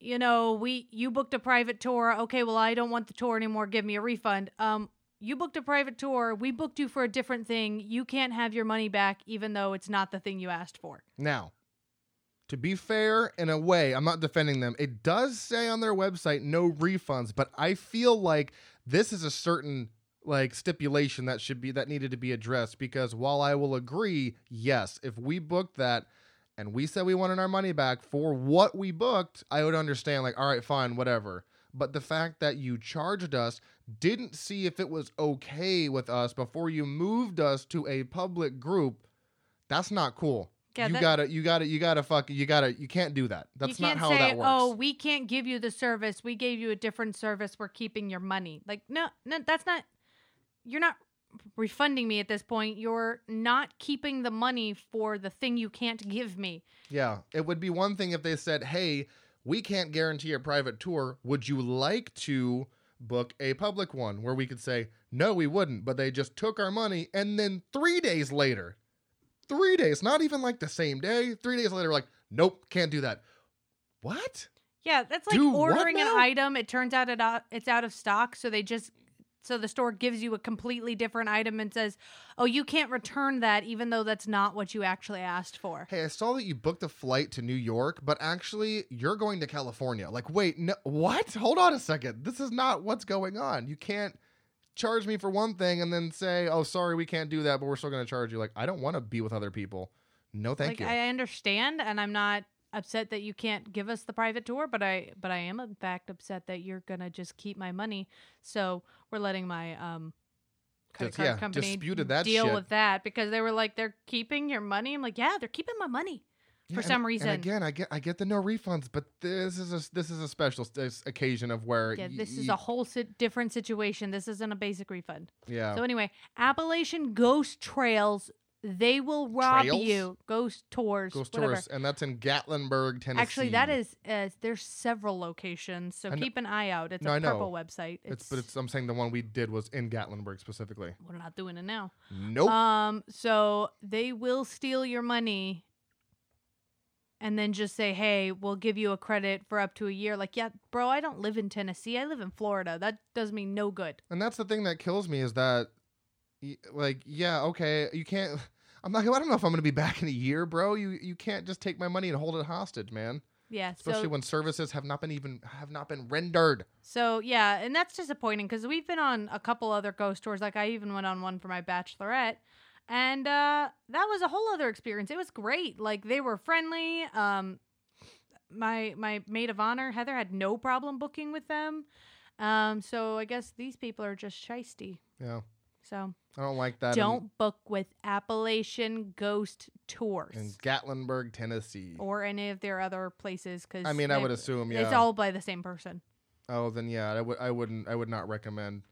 you know, we you booked a private tour. Okay, well I don't want the tour anymore. Give me a refund. Um you booked a private tour. We booked you for a different thing. You can't have your money back even though it's not the thing you asked for. Now, to be fair, in a way, I'm not defending them. It does say on their website no refunds, but I feel like this is a certain like stipulation that should be that needed to be addressed because while I will agree, yes, if we booked that and we said we wanted our money back for what we booked, I would understand like all right, fine, whatever. But the fact that you charged us, didn't see if it was okay with us before you moved us to a public group, that's not cool. Yeah, you that- gotta, you gotta, you gotta fuck, you gotta, you can't do that. That's not how say, that works. "Oh, we can't give you the service. We gave you a different service. We're keeping your money." Like, no, no, that's not. You're not refunding me at this point. You're not keeping the money for the thing you can't give me. Yeah, it would be one thing if they said, "Hey, we can't guarantee a private tour. Would you like to book a public one?" Where we could say, "No, we wouldn't," but they just took our money and then 3 days later, 3 days, not even like the same day, 3 days later like, "Nope, can't do that." What? Yeah, that's like Do ordering an item. It turns out it out, it's out of stock, so they just so the store gives you a completely different item and says, "Oh, you can't return that, even though that's not what you actually asked for." Hey, I saw that you booked a flight to New York, but actually you're going to California. Like, wait, no, what? Hold on a second. This is not what's going on. You can't charge me for one thing and then say, "Oh, sorry, we can't do that, but we're still going to charge you." Like, I don't want to be with other people. No, thank like you. I understand, and I'm not upset that you can't give us the private tour, but I but I am in fact upset that you're gonna just keep my money. So we're letting my um credit card yeah, company disputed that deal shit. with that because they were like they're keeping your money. I'm like, yeah, they're keeping my money. Yeah, for and- some reason. And again, I get I get the no refunds, but this is a this is a special occasion of where Yeah, y- this is a whole si- different situation. This isn't a basic refund. yeah. So anyway, Appalachian Ghost Trails, they will rob Trails? you. Ghost tours. Ghost whatever. tourists, and that's in Gatlinburg, Tennessee. Actually, that is uh, there's several locations, so keep an eye out. It's No, I a know. purple website. It's, but it's I'm saying the one we did was in Gatlinburg specifically. we're not doing it now. Nope. Um, so they will steal your money and then just say, "Hey, we'll give you a credit for up to a year." Like, yeah, bro, I don't live in Tennessee. I live in Florida. That does me no good. And that's the thing that kills me is that, y- like, yeah, okay, you can't. I'm not. I don't know if I'm going to be back in a year, bro. You you can't just take my money and hold it hostage, man. Yeah, Especially so when services have not been even have not been rendered. so yeah, and that's disappointing because we've been on a couple other ghost tours. Like I even went on one for my bachelorette, and uh, that was a whole other experience. It was great. Like they were friendly. Um, my my maid of honor Heather had no problem booking with them. Um, so I guess these people are just shisty. Yeah, So I don't like that. don't book with Appalachian Ghost Tours in, Gatlinburg, Tennessee. or any of their other places because I mean, I would assume, yeah. it's all by the same person. Oh, then yeah, I would. I wouldn't. I would not recommend.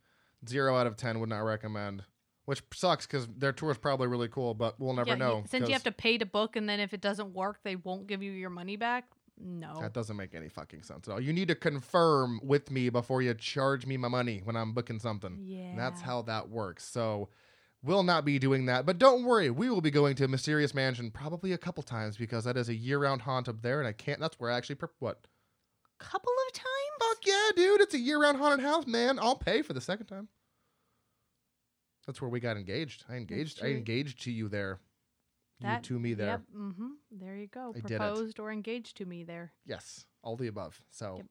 Zero out of ten would not recommend. Which sucks because their tour is probably really cool, but we'll never Yeah, you- know. since you have to pay to book, and then if it doesn't work, they won't give you your money back. No. That doesn't make any fucking sense at all. You need to confirm with me before you charge me my money when I'm booking something. yeah. And That's how that works. So we'll not be doing that. But don't worry, we will be going to Mysterious Mansion probably a couple times because that is a year-round haunt up there, and I can't. That's where I actually what? couple of times. Fuck yeah, dude! It's a year-round haunted house, man. I'll pay for the second time. That's where we got engaged. I engaged. I engaged to you there. That- you to me there. Yep. Mm-hmm. There you go. I. Proposed or engaged to me there. Yes, all the above. So Yep.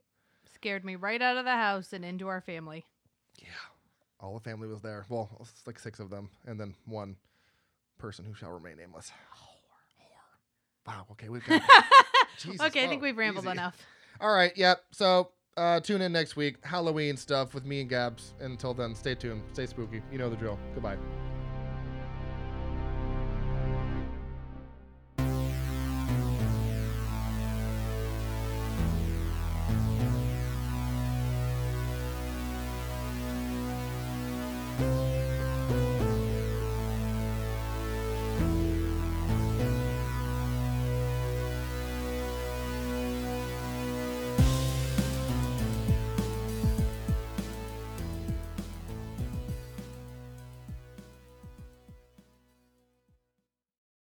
Scared me right out of the house and into our family. Yeah, all the family was there. Well, it's like six of them, and then one person who shall remain nameless. Whore. Wow. Okay, we've got. Jesus, okay, I think we've rambled easy. enough. All right. Yep. So uh, tune in next week. Halloween stuff with me and Gabs. Until then, stay tuned. Stay spooky. You know the drill. Goodbye.